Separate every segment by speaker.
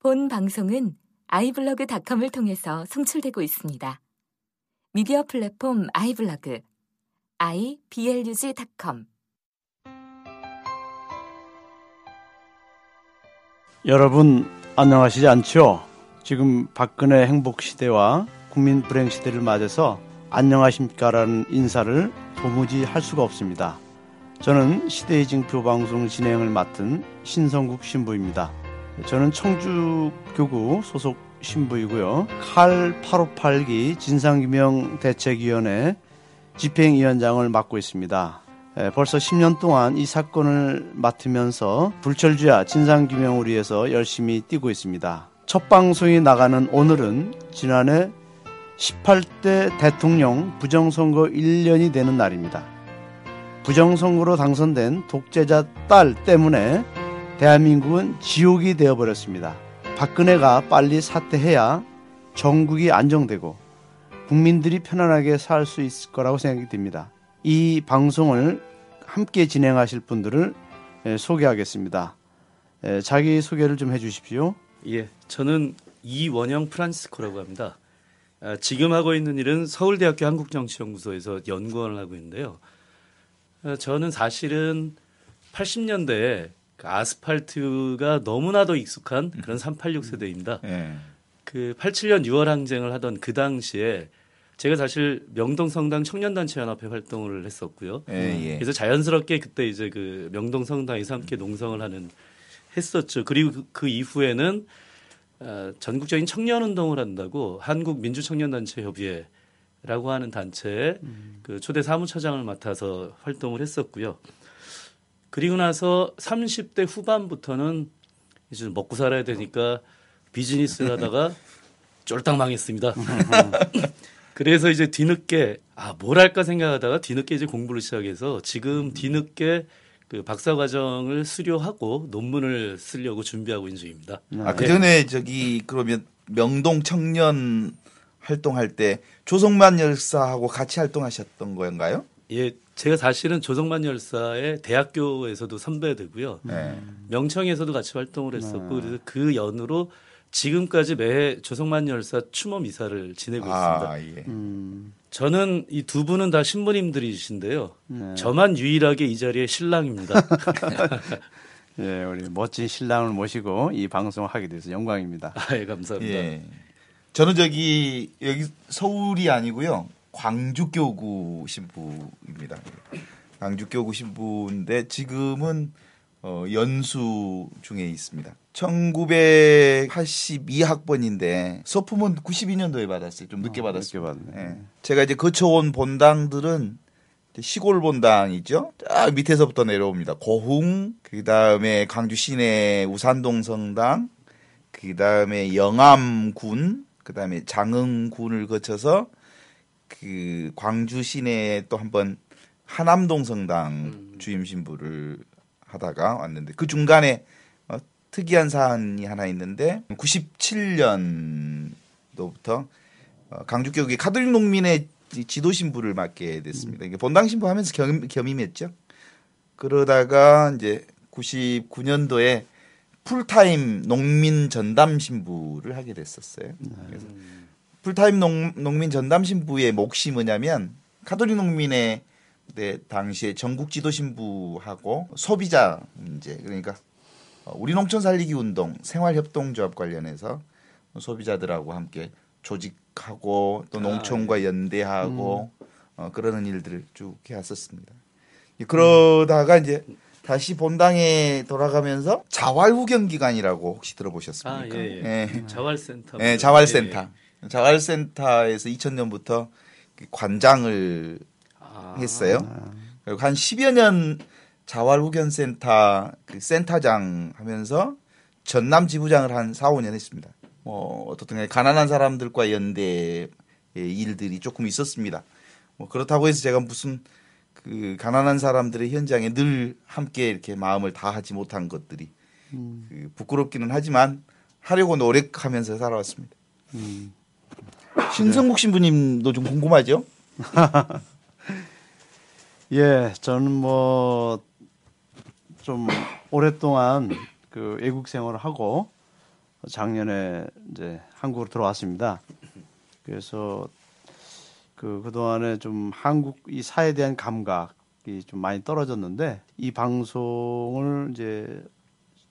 Speaker 1: 본 방송은 아이블로그닷컴을 통해서 송출되고 있습니다. 미디어 플랫폼 아이블로그 iblog.com
Speaker 2: 여러분 안녕하시지 않죠? 지금 박근혜 행복 시대와 국민 불행 시대를 맞아서 안녕하십니까라는 인사를 도무지 할 수가 없습니다. 저는 시대의 징표 방송 진행을 맡은 신성국 신부입니다. 저는 청주교구 소속 신부이고요. 칼 858기 진상규명 대책위원회 집행위원장을 맡고 있습니다. 벌써 10년 동안 이 사건을 맡으면서 불철주야 진상규명을 위해서 열심히 뛰고 있습니다. 첫 방송이 나가는 오늘은 지난해 18대 대통령 부정선거 1년이 되는 날입니다. 부정선거로 당선된 독재자 딸 때문에 대한민국은 지옥이 되어버렸습니다. 박근혜가 빨리 사퇴해야 전국이 안정되고 국민들이 편안하게 살 수 있을 거라고 생각이 듭니다. 이 방송을 함께 진행하실 분들을 소개하겠습니다. 자기 소개를 좀 해주십시오.
Speaker 3: 예, 저는 이원영 프란시스코라고 합니다. 지금 하고 있는 일은 서울대학교 한국정치연구소에서 연구원을 하고 있는데요. 저는 사실은 80년대에 그 아스팔트가 너무나도 익숙한 그런 386 세대입니다. 네. 그 87년 6월 항쟁을 하던 그 당시에 제가 사실 명동 성당 청년단체 연합회 활동을 했었고요. 예, 예. 그래서 자연스럽게 그때 이제 그 명동 성당에서 함께 농성을 하는 했었죠. 그리고 그, 그 이후에는 어, 전국적인 청년 운동을 한다고 한국 민주청년단체 협의회라고 하는 단체에 음. 그 초대 사무처장을 맡아서 활동을 했었고요. 그리고 나서 30대 후반부터는 이제 먹고 살아야 되니까 비즈니스를 하다가 쫄딱 망했습니다. 그래서 이제 뒤늦게 아뭘 할까 생각하다가 뒤늦게 이제 공부를 시작해서 지금 뒤늦게 그 박사 과정을 수료하고 논문을 쓰려고 준비하고 있는 중입니다.
Speaker 4: 아 그 전에 저기 그러면 명동 청년 활동할 때 조성만 열사하고 같이 활동하셨던 건가요?
Speaker 3: 예, 제가 사실은 조성만 열사의 대학교에서도 선배되고요. 네. 명청에서도 같이 활동을 했었고 네. 그래서 그 연으로 지금까지 매해 조성만 열사 추모 미사를 지내고 아, 있습니다. 예. 음. 저는 이 두 분은 다 신부님들이신데요. 네. 저만 유일하게 이 자리에 신랑입니다.
Speaker 2: 예, 우리 멋진 신랑을 모시고 이 방송을 하게 돼서 영광입니다.
Speaker 3: 아, 예, 감사합니다. 예.
Speaker 4: 저는 저기 여기 서울이 아니고요. 광주교구 신부입니다. 광주교구 신부인데 지금은 어, 연수 중에 있습니다. 1982학번인데 소품은 92년도에 받았어요. 좀 늦게 어, 받았어요. 늦게 네. 제가 이제 거쳐온 본당들은 시골 본당이죠. 쫙 밑에서부터 내려옵니다. 고흥, 그 다음에 광주 시내 우산동 성당, 그 다음에 영암군, 그 다음에 장흥군을 거쳐서 그 광주 시내에 또 한번 하남동 성당 음. 주임 신부를 하다가 왔는데 그 중간에 어, 특이한 사안이 하나 있는데 97년도부터 어, 강주 교육의 카톨릭 농민의 지도 신부를 맡게 됐습니다. 이게 본당 신부 하면서 겸, 겸임했죠. 그러다가 이제 99년도에 풀타임 농민 전담 신부를 하게 됐었어요. 그래서 음. 풀타임 농, 농민 전담 신부의 몫이 뭐냐면 카톨릭 농민의 네, 당시에 전국 지도 신부하고 소비자 문제 그러니까 어, 우리 농촌 살리기 운동 생활협동조합 관련해서 소비자들하고 함께 조직하고 또 아, 농촌과 예. 연대하고 음. 어, 그러는 일들을 쭉 해왔었습니다. 그러다가 음. 이제 다시 본당에 돌아가면서 자활후견 기관이라고 혹시 들어보셨습니까? 아, 예,
Speaker 3: 예. 예. 자활센터.
Speaker 4: 예, 자활센터. 자활센터에서 2000년부터 관장을 아. 했어요. 그리고 한 10여 년 자활후견센터 그 센터장 하면서 전남 지부장을 한 4, 5년 했습니다. 뭐 어떻든 가난한 사람들과 연대의 일들이 조금 있었습니다. 뭐 그렇다고 해서 제가 무슨 그 가난한 사람들의 현장에 늘 함께 이렇게 마음을 다하지 못한 것들이 음. 그 부끄럽기는 하지만 하려고 노력하면서 살아왔습니다. 음. 신성국 신부님도 좀 궁금하죠?
Speaker 2: 예, 저는 뭐 좀 오랫동안 그 외국 생활을 하고 작년에 이제 한국으로 들어왔습니다. 그래서 그 그동안에 좀 한국 이 사회에 대한 감각이 좀 많이 떨어졌는데 이 방송을 이제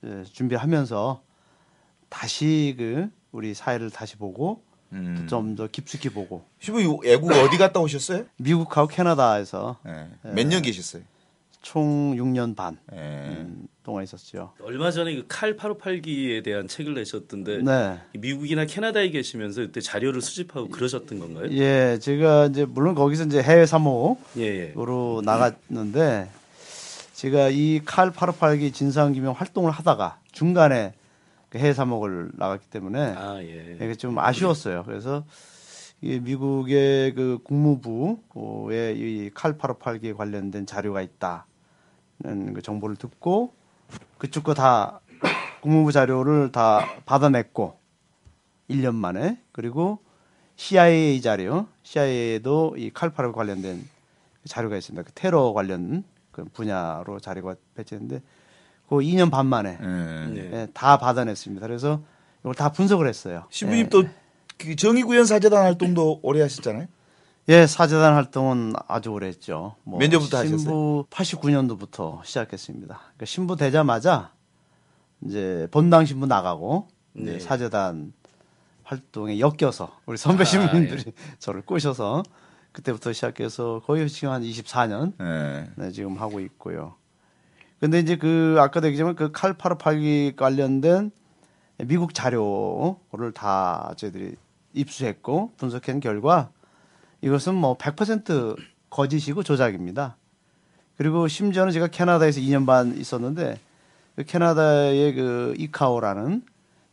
Speaker 2: 이제 준비하면서 다시 그 우리 사회를 다시 보고
Speaker 4: 음.
Speaker 2: 좀 더 깊숙이 보고
Speaker 4: 신부님 애국 어디 갔다 오셨어요?
Speaker 2: 미국하고 캐나다에서
Speaker 4: 네. 몇년 계셨어요?
Speaker 2: 총 6년 반
Speaker 4: 네.
Speaker 2: 음, 동안 있었죠.
Speaker 3: 얼마 전에 그 칼 858기에 대한 책을 내셨던데
Speaker 2: 네.
Speaker 3: 미국이나 캐나다에 계시면서 그때 자료를 수집하고 그러셨던 건가요?
Speaker 2: 예, 제가 이제 물론 거기서 이제 해외 사모로
Speaker 3: 예, 예.
Speaker 2: 나갔는데 제가 이 칼 858기 진상규명 활동을 하다가 중간에 그 해외 사목을 나갔기 때문에
Speaker 3: 아, 예.
Speaker 2: 이게 좀 아쉬웠어요. 그래서 이 미국의 그 국무부에 이칼 858기에 관련된 자료가 있다는 그 정보를 듣고 그쪽 거 다 국무부 자료를 다 받아냈고 1년 만에 그리고 CIA 자료, CIA도 이칼 858 관련된 자료가 있습니다. 그 테러 관련 그 분야로 자료가 배치했는데 그 2년 반 만에
Speaker 4: 네.
Speaker 3: 네.
Speaker 2: 예, 다 받아냈습니다. 그래서 이걸 다 분석을 했어요.
Speaker 4: 신부님
Speaker 2: 예.
Speaker 4: 또그 정의구현 사재단 활동도 오래 하셨잖아요.
Speaker 2: 예, 사재단 활동은 아주 오래 했죠. 뭐
Speaker 4: 몇 년부터 하셨어요?
Speaker 2: 신부 89년도부터 시작했습니다. 그러니까 신부 되자마자 이제 본당 신부 나가고
Speaker 3: 네.
Speaker 2: 사재단 활동에 엮여서 우리 선배
Speaker 3: 아,
Speaker 2: 신부님들이
Speaker 3: 예.
Speaker 2: 저를 꼬셔서 그때부터 시작해서 거의 지금 한 24년
Speaker 4: 네.
Speaker 2: 네, 지금 하고 있고요. 근데 이제 그 아까도 얘기했지만 그 칼파르팔기 관련된 미국 자료를 다 저희들이 입수했고 분석한 결과 이것은 뭐 100% 거짓이고 조작입니다. 그리고 심지어는 제가 캐나다에서 2년 반 있었는데 그 캐나다의 그 이카오라는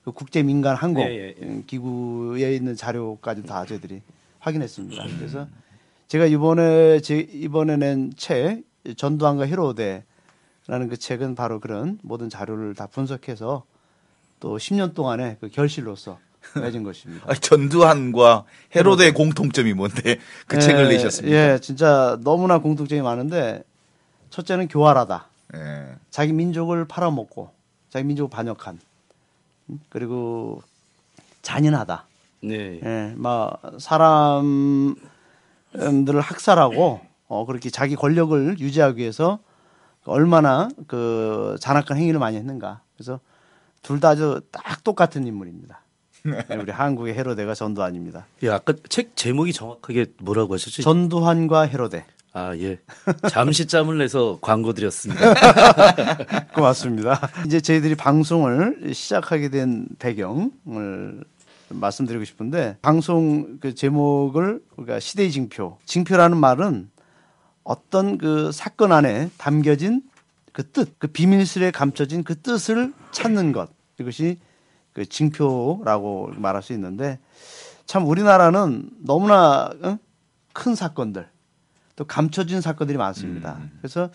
Speaker 2: 그 국제 민간 항공
Speaker 3: 예, 예,
Speaker 2: 기구에 있는 자료까지 다 저희들이 확인했습니다. 그래서 제가 이번에 제 이번에 낸 책 전두환과 헤로데 라는 그 책은 바로 그런 모든 자료를 다 분석해서 또 10년 동안의 그 결실로서 맺은 것입니다.
Speaker 4: 아, 전두환과 헤로드의 공통점이 뭔데 그
Speaker 2: 예,
Speaker 4: 책을 내셨습니까?
Speaker 2: 예, 진짜 너무나 공통점이 많은데 첫째는 교활하다.
Speaker 4: 예.
Speaker 2: 자기 민족을 팔아먹고 자기 민족을 반역한 음, 그리고 잔인하다.
Speaker 3: 네.
Speaker 2: 예, 막 사람들을 학살하고 어 그렇게 자기 권력을 유지하기 위해서 얼마나 그 잔악한 행위를 많이 했는가. 그래서 둘 다 아주 딱 똑같은 인물입니다. 예, 우리 한국의 헤로데가 전두환입니다.
Speaker 3: 예, 아까 책 제목이 정확하게 뭐라고 하셨죠?
Speaker 2: 전두환과 헤로데.
Speaker 3: 아, 예. 잠시 짬을 내서 광고 드렸습니다.
Speaker 2: 고맙습니다. 이제 저희들이 방송을 시작하게 된 배경을 말씀드리고 싶은데 방송 그 제목을 우리가 시대의 징표. 징표라는 말은 어떤 그 사건 안에 담겨진 그 뜻, 그 비밀스레 감춰진 그 뜻을 찾는 것. 이것이 그 징표라고 말할 수 있는데 참 우리나라는 너무나 어? 큰 사건들 또 감춰진 사건들이 많습니다. 그래서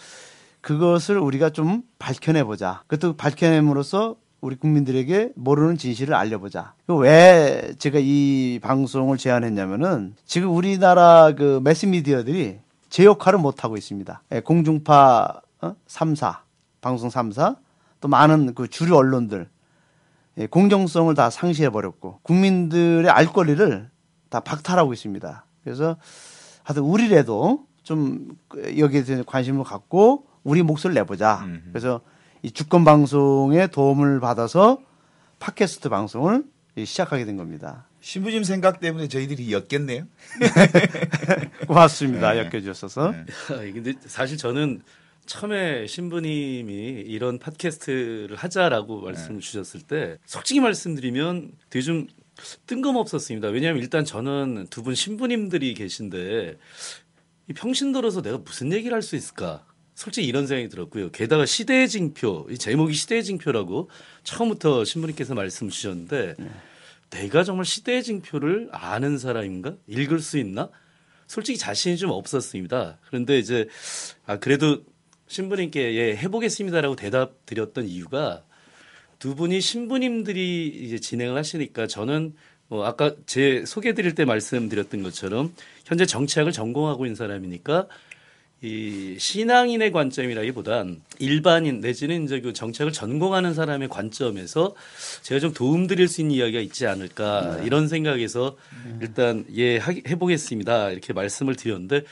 Speaker 2: 그것을 우리가 좀 밝혀내 보자. 그것도 밝혀냄으로써 우리 국민들에게 모르는 진실을 알려보자. 그왜 제가 이 방송을 제안했냐면은 지금 우리나라 그 매스미디어들이 제 역할을 못 하고 있습니다. 예, 공중파 어? 3사, 방송 3사, 또 많은 그 주류 언론들, 예, 공정성을 다 상실해 버렸고, 국민들의 알 권리를 다 박탈하고 있습니다. 그래서 하여튼 우리라도 좀 여기에 대해서 관심을 갖고 우리 몫을 내보자. 그래서 이 주권 방송의 도움을 받아서 팟캐스트 방송을 시작하게 된 겁니다.
Speaker 4: 신부님 생각 때문에 저희들이 엮였네요.
Speaker 2: 고맙습니다. 엮여주셔서.
Speaker 4: 네.
Speaker 3: 근데 사실 저는 처음에 신부님이 이런 팟캐스트를 하자라고 말씀을 주셨을 때 솔직히 말씀드리면 되게 좀 뜬금없었습니다. 왜냐하면 일단 저는 두 분 신부님들이 계신데 이 평신도로서 내가 무슨 얘기를 할 수 있을까? 솔직히 이런 생각이 들었고요. 게다가 시대의 징표, 이 제목이 시대의 징표라고 처음부터 신부님께서 말씀 주셨는데 내가 정말 시대의 징표를 아는 사람인가? 읽을 수 있나? 솔직히 자신이 좀 없었습니다. 그런데 이제 아 그래도 신부님께 예, 해보겠습니다라고 대답 드렸던 이유가 두 분이 신부님들이 이제 진행을 하시니까 저는 뭐 아까 제 소개드릴 때 말씀드렸던 것처럼 현재 정치학을 전공하고 있는 사람이니까 이 신앙인의 관점이라기보단 일반인 내지는 이제 그 정책을 전공하는 사람의 관점에서 제가 좀 도움드릴 수 있는 이야기가 있지 않을까
Speaker 2: 네.
Speaker 3: 이런 생각에서 일단 예 하- 해보겠습니다 이렇게 말씀을 드렸는데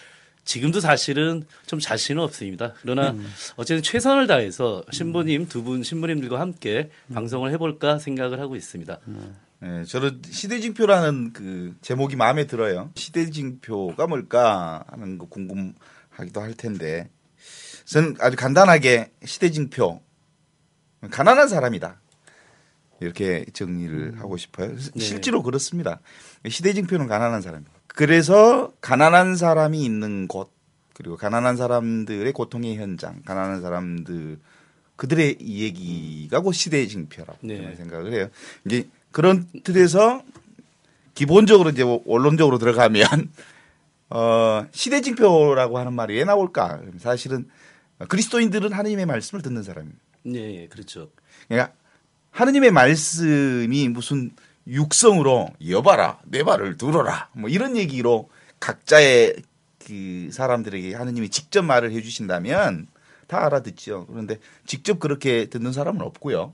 Speaker 3: 지금도 사실은 좀 자신은 없습니다. 그러나
Speaker 2: 음.
Speaker 3: 어쨌든 최선을 다해서 신부님 두 분 신부님들과 함께 방송을 해볼까 생각을 하고 있습니다.
Speaker 4: 예, 저는 시대징표라는 그 제목이 마음에 들어요. 시대징표가 뭘까 하는 거 궁금 하기도 할 텐데, 저는 아주 간단하게 시대징표 가난한 사람이다 이렇게 정리를 하고 싶어요.
Speaker 3: 네.
Speaker 4: 실제로 그렇습니다. 시대징표는 가난한 사람입니다. 그래서 가난한 사람이 있는 곳 그리고 가난한 사람들의 고통의 현장, 가난한 사람들 그들의 이 얘기가 곧 시대징표라고
Speaker 3: 네.
Speaker 4: 저는 생각을 해요. 이제 그런 틀에서 기본적으로 이제 원론적으로 들어가면 어, 시대징표라고 하는 말이 왜 나올까? 사실은 그리스도인들은 하나님의 말씀을 듣는 사람입니다.
Speaker 3: 네, 그렇죠.
Speaker 4: 그러니까 하느님의 말씀이 무슨 육성으로 여봐라 내 말을 들어라 뭐 이런 얘기로 각자의 그 사람들에게 하느님이 직접 말을 해주신다면 다 알아듣죠. 그런데 직접 그렇게 듣는 사람은 없고요.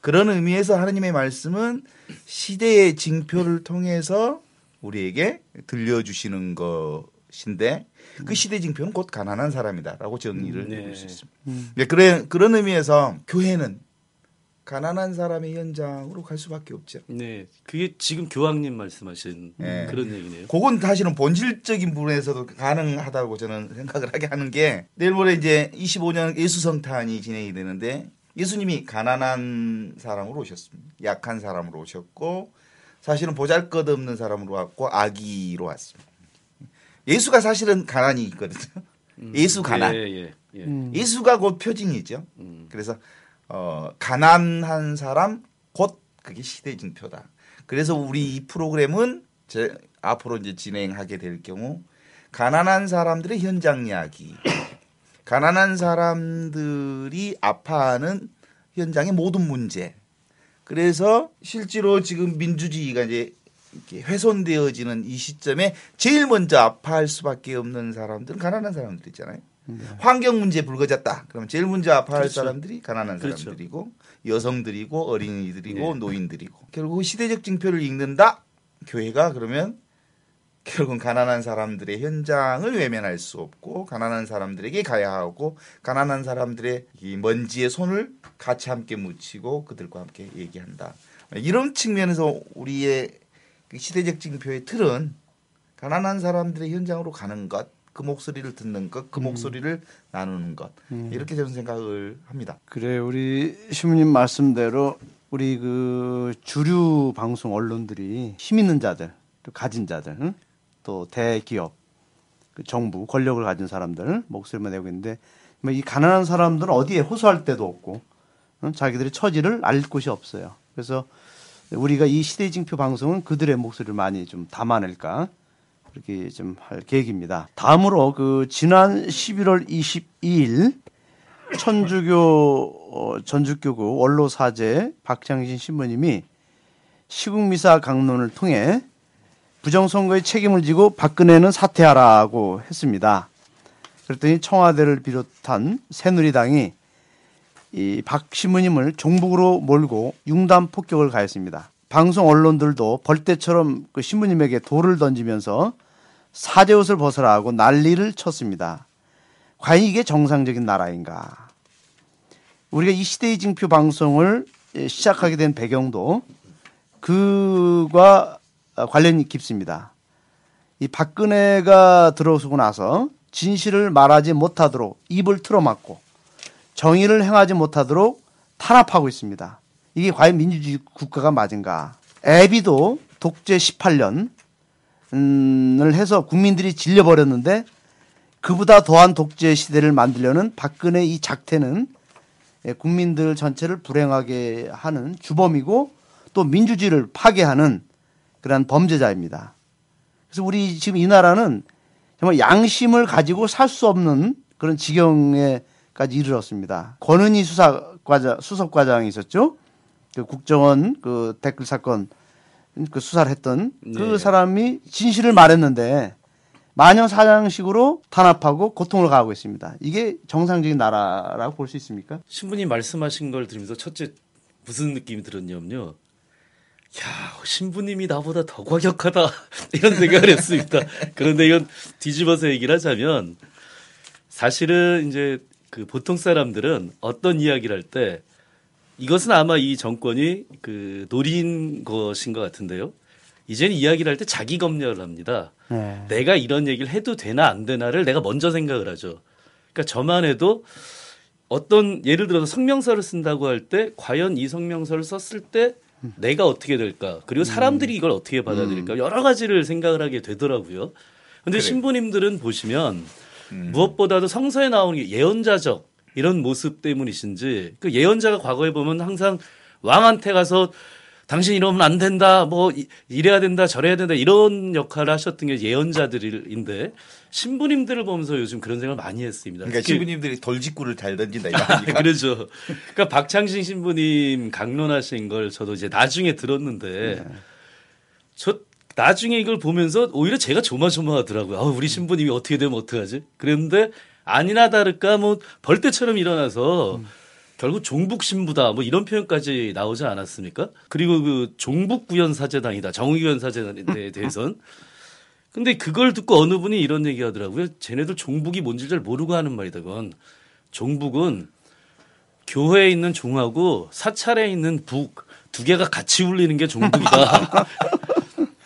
Speaker 4: 그런 의미에서 하느님의 말씀은 시대의 징표를 통해서 우리에게 들려주시는 것인데 그 시대 징표는 곧 가난한 사람이다라고 정리를
Speaker 3: 네.
Speaker 4: 해볼 수 있습니다. 네, 그래, 그런 의미에서 교회는 가난한 사람의 현장으로 갈 수밖에 없죠.
Speaker 3: 네, 그게 지금 교황님 말씀하신
Speaker 4: 네.
Speaker 3: 그런 얘기네요.
Speaker 4: 그건 사실은 본질적인 부분에서도 가능하다고 저는 생각을 하게 하는 게 내일 모레 이제 25년 예수 성탄이 진행이 되는데 예수님이 가난한 사람으로 오셨습니다. 약한 사람으로 오셨고 사실은 보잘것없는 사람으로 왔고 아기로 왔습니다. 예수가 사실은 가난이 있거든요. 예수 가난.
Speaker 3: 예, 예, 예.
Speaker 2: 음.
Speaker 4: 예수가 곧 표징이죠.
Speaker 3: 음.
Speaker 4: 그래서 어, 가난한 사람 곧 그게 시대 징표다. 그래서 우리 이 프로그램은 제 앞으로 이제 진행하게 될 경우 가난한 사람들의 현장 이야기, 가난한 사람들이 아파하는 현장의 모든 문제. 그래서 실제로 지금 민주주의가 이제 이렇게 훼손되어지는 이 시점에 제일 먼저 아파할 수밖에 없는 사람들은 가난한 사람들 있잖아요. 환경 문제 불거졌다. 그러면 제일 먼저 아파할
Speaker 3: 그렇죠.
Speaker 4: 사람들이 가난한
Speaker 3: 그렇죠.
Speaker 4: 사람들이고 여성들이고 어린이들이고
Speaker 3: 네.
Speaker 4: 노인들이고 결국 시대적 징표를 읽는다. 교회가 그러면 결국은 가난한 사람들의 현장을 외면할 수 없고 가난한 사람들에게 가야 하고 가난한 사람들의 이 먼지의 손을 같이 함께 묻히고 그들과 함께 얘기한다. 이런 측면에서 우리의 그 시대적 징표의 틀은 가난한 사람들의 현장으로 가는 것, 그 목소리를 듣는 것, 그 목소리를 나누는 것 이렇게 저는 생각을 합니다.
Speaker 2: 그래 우리 시무님 말씀대로 우리 그 주류 방송 언론들이 힘 있는 자들, 또 가진 자들, 응? 또 대기업, 그 정부 권력을 가진 사람들 목소리만 내고 있는데 뭐이 가난한 사람들은 어디에 호소할 데도 없고 응? 자기들의 처지를 알 곳이 없어요. 그래서 우리가 이 시대징표 방송은 그들의 목소리를 많이 좀 담아낼까 그렇게 좀 할 계획입니다. 다음으로 그 지난 11월 22일 천주교 어, 전주교구 원로 사제 박창신 신부님이 시국미사 강론을 통해 부정선거의 책임을 지고 박근혜는 사퇴하라고 했습니다. 그랬더니 청와대를 비롯한 새누리당이 이 박 신부님을 종북으로 몰고 융단 폭격을 가했습니다. 방송 언론들도 벌떼처럼 그 신부님에게 돌을 던지면서 사제옷을 벗으라 하고 난리를 쳤습니다. 과연 이게 정상적인 나라인가? 우리가 이 시대의 징표 방송을 시작하게 된 배경도 그와 관련이 깊습니다. 이 박근혜가 들어서고 나서 진실을 말하지 못하도록 입을 틀어막고 정의를 행하지 못하도록 탄압하고 있습니다. 이게 과연 민주주의 국가가 맞은가? 애비도 독재 18년 을 해서 국민들이 질려버렸는데 그보다 더한 독재 시대를 만들려는 박근혜 이 작태는 예, 국민들 전체를 불행하게 하는 주범이고 또 민주주의를 파괴하는 그러한 범죄자입니다. 그래서 우리 지금 이 나라는 정말 양심을 가지고 살 수 없는 그런 지경에까지 이르렀습니다. 권은희 수사과장 수석과장이 있었죠. 그 국정원 그 댓글 사건 그 수사를 했던 그
Speaker 3: 네.
Speaker 2: 사람이 진실을 말했는데 마녀 사냥식으로 탄압하고 고통을 가하고 있습니다. 이게 정상적인 나라라고 볼 수 있습니까?
Speaker 3: 신부님 말씀하신 걸 들으면서 첫째 무슨 느낌이 들었냐면요. 야, 신부님이 나보다 더 과격하다. 이런 생각을 했습니다. 그런데 이건 뒤집어서 얘기를 하자면 사실은 이제 그 보통 사람들은 어떤 이야기를 할 때 이것은 아마 이 정권이 그 노린 것인 것 같은데요. 이제는 이야기를 할 때 자기 검열을 합니다.
Speaker 2: 네.
Speaker 3: 내가 이런 얘기를 해도 되나 안 되나를 내가 먼저 생각을 하죠. 그러니까 저만 해도 어떤 예를 들어서 성명서를 쓴다고 할 때 과연 이 성명서를 썼을 때 내가 어떻게 될까 그리고 사람들이 이걸 어떻게 받아들일까 여러 가지를 생각을 하게 되더라고요. 근데
Speaker 4: 그래.
Speaker 3: 신부님들은 보시면
Speaker 4: 음.
Speaker 3: 무엇보다도 성서에 나오는 게 예언자적 이런 모습 때문이신지 그 예언자가 과거에 보면 항상 왕한테 가서 당신 이러면 안 된다, 뭐 이- 이래야 된다, 저래야 된다 이런 역할을 하셨던 게 예언자들인데 신부님들을 보면서 요즘 그런 생각을 많이 했습니다.
Speaker 4: 그러니까 신부님들이 돌직구를 잘 던진다 이거?
Speaker 3: 그렇죠. 그러니까 박창신 신부님 강론하신 걸 저도 이제 나중에 들었는데 저 나중에 이걸 보면서 오히려 제가 조마조마하더라고요. 아, 우리 신부님이 어떻게 되면 어떡하지? 그랬는데 아니나 다를까 뭐 벌떼처럼 일어나서 결국 종북 신부다 뭐 이런 표현까지 나오지 않았습니까? 그리고 그 종북 구현 사제단이다 정의구현 사제단에 대해선 근데 그걸 듣고 어느 분이 이런 얘기 하더라고요. 쟤네들 종북이 뭔지 잘 모르고 하는 말이다. 그건 종북은 교회에 있는 종하고 사찰에 있는 북 두 개가 같이 울리는 게 종북이다.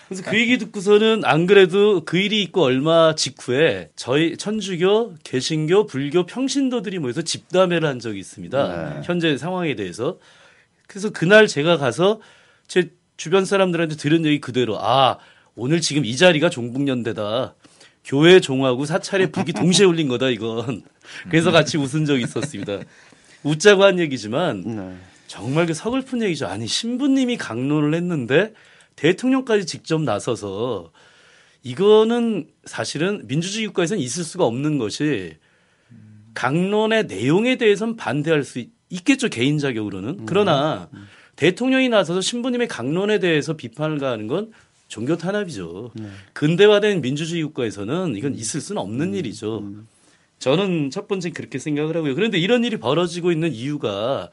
Speaker 3: 그래서 그 얘기 듣고서는 안 그래도 그 일이 있고 얼마 직후에 저희 천주교, 개신교, 불교 평신도들이 모여서 집담회를 한 적이 있습니다. 현재 상황에 대해서. 그래서 그날 제가 가서 제 주변 사람들한테 들은 얘기 그대로 아 오늘 지금 이 자리가 종북연대다. 교회 종하고 사찰의 북이 동시에 울린 거다 이건. 그래서 같이 웃은 적이 있었습니다. 웃자고 한 얘기지만
Speaker 2: 네.
Speaker 3: 정말 그 서글픈 얘기죠. 아니 신부님이 강론을 했는데 대통령까지 직접 나서서 이거는 사실은 민주주의 국가에서는 있을 수가 없는 것이 강론의 내용에 대해서는 반대할 수 있- 있겠죠 개인 자격으로는. 그러나 대통령이 나서서 신부님의 강론에 대해서 비판을 가하는 건 종교 탄압이죠. 근대화된 민주주의 국가에서는 이건 있을 수는 없는 일이죠. 저는 첫 번째 그렇게 생각을 하고요. 그런데 이런 일이 벌어지고 있는 이유가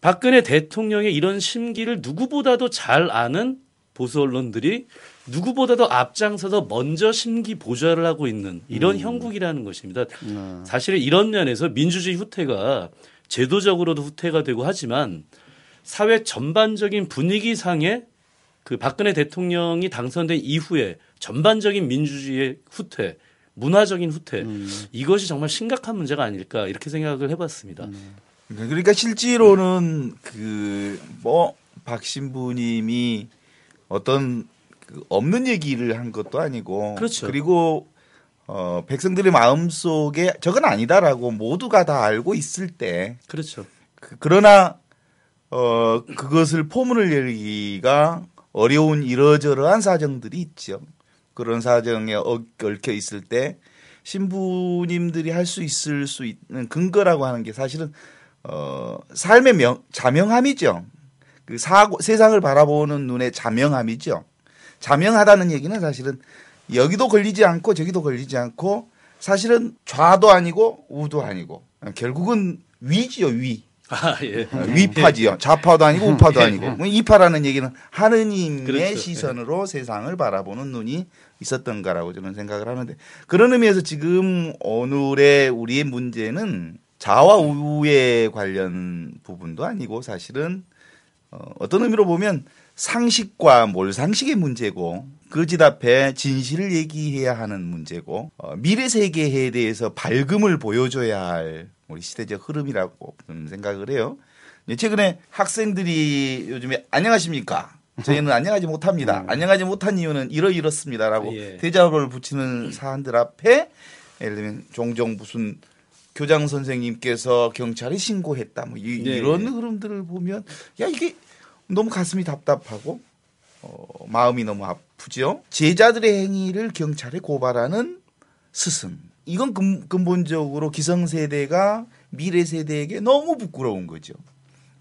Speaker 3: 박근혜 대통령의 이런 심기를 누구보다도 잘 아는 보수 언론들이 누구보다도 앞장서서 먼저 심기 보좌를 하고 있는 이런 형국이라는 것입니다. 사실 이런 면에서 민주주의 후퇴가 제도적으로도 후퇴가 되고 하지만 사회 전반적인 분위기상의 그 박근혜 대통령이 당선된 이후에 전반적인 민주주의의 후퇴, 문화적인 후퇴 이것이 정말 심각한 문제가 아닐까 이렇게 생각을 해봤습니다.
Speaker 4: 그러니까 실제로는 그 뭐 박신부님이 어떤 그 없는 얘기를 한 것도 아니고
Speaker 3: 그렇죠.
Speaker 4: 리고 어 백성들의 마음 속에 저건 아니다라고 모두가 다 알고 있을 때
Speaker 3: 그렇죠.
Speaker 4: 그, 그러나 어 그것을 포문을 열기가 어려운 이러저러한 사정들이 있죠. 그런 사정에 얽- 얽혀 있을 때 신부님들이 할 수 있을 수 있는 근거라고 하는 게 사실은 어 삶의 명 자명함이죠. 그 사고 세상을 바라보는 눈의 자명함이죠. 자명하다는 얘기는 사실은 여기도 걸리지 않고 저기도 걸리지 않고 사실은 좌도 아니고 우도 아니고 결국은 위지요 위.
Speaker 3: 아 예.
Speaker 4: 위파지요. 좌파도 아니고 우파도 아니고. 뭐 이파라는 얘기는 하느님의
Speaker 3: 그렇죠.
Speaker 4: 시선으로 세상을 바라보는 눈이 있었던가라고 저는 생각을 하는데 그런 의미에서 지금 오늘의 우리의 문제는 자와 우에 관련 부분도 아니고 사실은 어, 어떤 의미로 보면 상식과 몰상식의 문제고 그집 앞에 진실을 얘기해야 하는 문제고 어, 미래 세계에 대해서 밝음을 보여줘야 할 우리 시대적 흐름이라고 생각을 해요. 예, 최근에 학생들이 요즘에 안녕하십니까? 저희는 안녕하지 못합니다. 안녕하지 못한 이유는 이러 이렇습니다라고
Speaker 3: 예.
Speaker 4: 대자보를 붙이는 사안들 앞에 예를 들면 종종 무슨 교장 선생님께서 경찰에 신고했다 뭐 이,
Speaker 3: 네,
Speaker 4: 런
Speaker 3: 네.
Speaker 4: 흐름들을 보면 야 이게 너무 가슴이 답답하고 어, 마음이 너무 아프죠. 제자들의 행위를 경찰에 고발하는 스승. 이건 근, 근본적으로 기성세대가 미래 세대에게 너무 부끄러운 거죠.